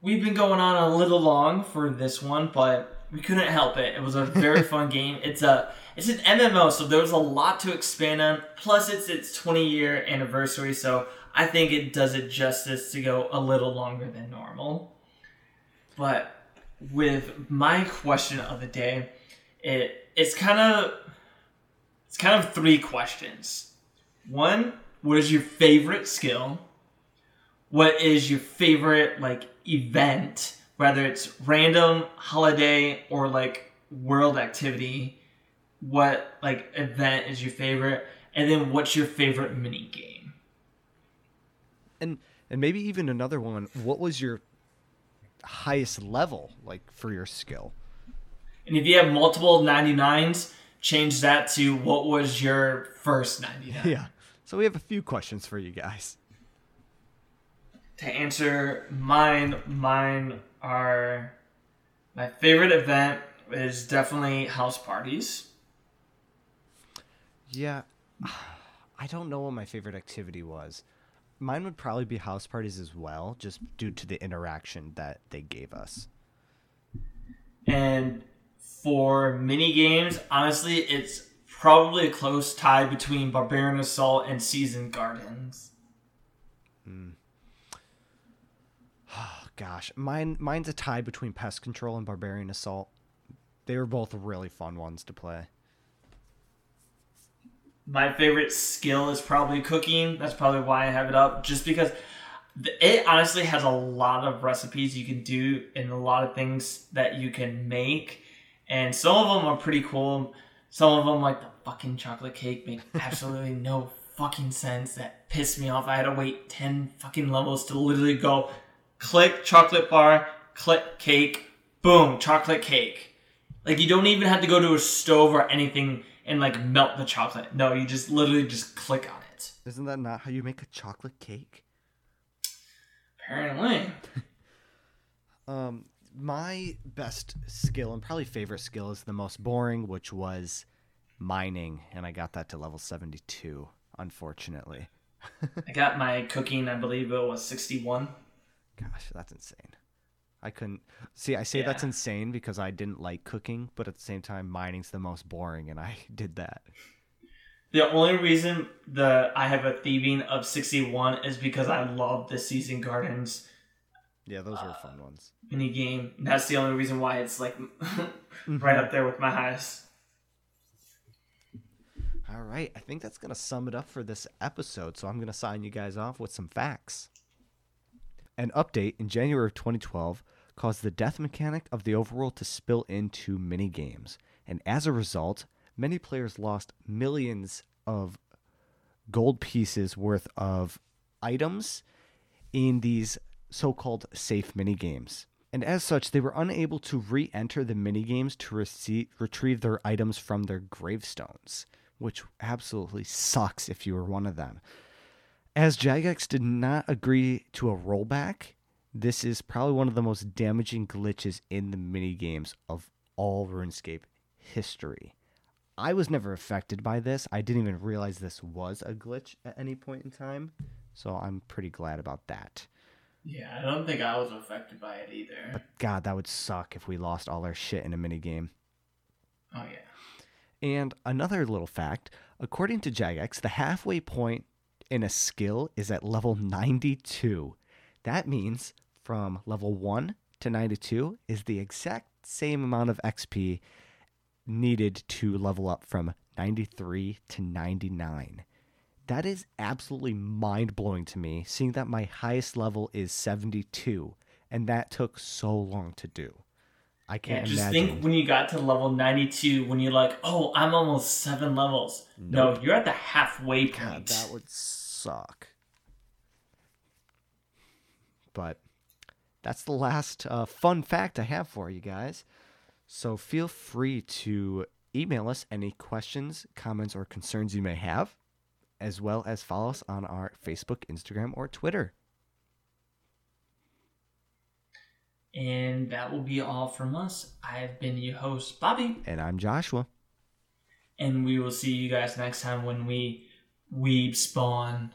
we've been going on a little long for this one, but we couldn't help it. It was a very fun game. It's a it's an MMO, so there was a lot to expand on. Plus, it's its 20 year anniversary, so I think it does it justice to go a little longer than normal. But with my question of the day, it it's kind of it's kind of three questions. One, what is your favorite skill? what is your favorite like event whether it's random holiday or like world activity what like event is your favorite and then what's your favorite mini game And and maybe even another one. What was your highest level like for your skill? and if you have multiple 99s change that to what was your first 99 Yeah. So we have a few questions for you guys. to answer mine mine are my favorite event is definitely house parties Yeah. I don't know what my favorite activity was. Mine would probably be house parties as well, just due to the interaction that they gave us. And for mini games, honestly, it's probably a close tie between Barbarian Assault and Seasoned Gardens. Oh gosh, mine mine's a tie between pest control and barbarian assault. They were both really fun ones to play. My favorite skill is probably cooking. That's probably why I have it up, just because it honestly has a lot of recipes you can do and a lot of things that you can make. And some of them are pretty cool. Some of them, like the fucking chocolate cake, make absolutely no fucking sense. That pissed me off. I had to wait 10 fucking levels to literally go click chocolate bar, click cake, boom, chocolate cake. Like you don't even have to go to a stove or anything and like melt the chocolate. No, you just literally just click on it. Isn't that not how you make a chocolate cake? Apparently. Um, my best skill and probably favorite skill is the most boring, which was mining, and I got that to level seventy-two. Unfortunately, I got my cooking, I believe it was 61. gosh, that's insane. I couldn't see. I say that's insane because I didn't like cooking, but at the same time, mining's the most boring, and I did that. The only reason the I have a thieving of 61 is because I love the Season Gardens Yeah, those were uh, fun ones. mini game. That's the only reason why it's like mm-hmm. right up there with my highest. All right, I think that's going to sum it up for this episode. So I'm going to sign you guys off with some facts. An update in January of 2012 caused the death mechanic of the overworld to spill into mini games, and as a result, many players lost millions of gold pieces worth of items in these so-called safe mini games. And as such, they were unable to re-enter the mini games to receive, retrieve their items from their gravestones, which absolutely sucks if you were one of them. As Jagex did not agree to a rollback, this is probably one of the most damaging glitches in the mini games of all RuneScape history. I was never affected by this. I didn't even realize this was a glitch at any point in time. So I'm pretty glad about that. Yeah, I don't think I was affected by it either. But God, that would suck if we lost all our shit in a minigame. Oh yeah. And another little fact according to Jagex, the halfway point in a skill is at level 92. That means from level 1 to 92 is the exact same amount of XP needed to level up from 93 to 99. That is absolutely mind blowing to me, seeing that my highest level is 72 and that took so long to do. I can't just imagine. think when you got to level 92, when you're like, oh, I'm almost seven levels. Nope. No, you're at the halfway God, point. that would suck. But that's the last uh, fun fact I have for you guys. So feel free to email us any questions, comments, or concerns you may have, as well as follow us on our Facebook, Instagram, or Twitter. And that will be all from us. I've been your host, Bobby, And I'm Joshua. and we will see you guys next time when we weeb spawn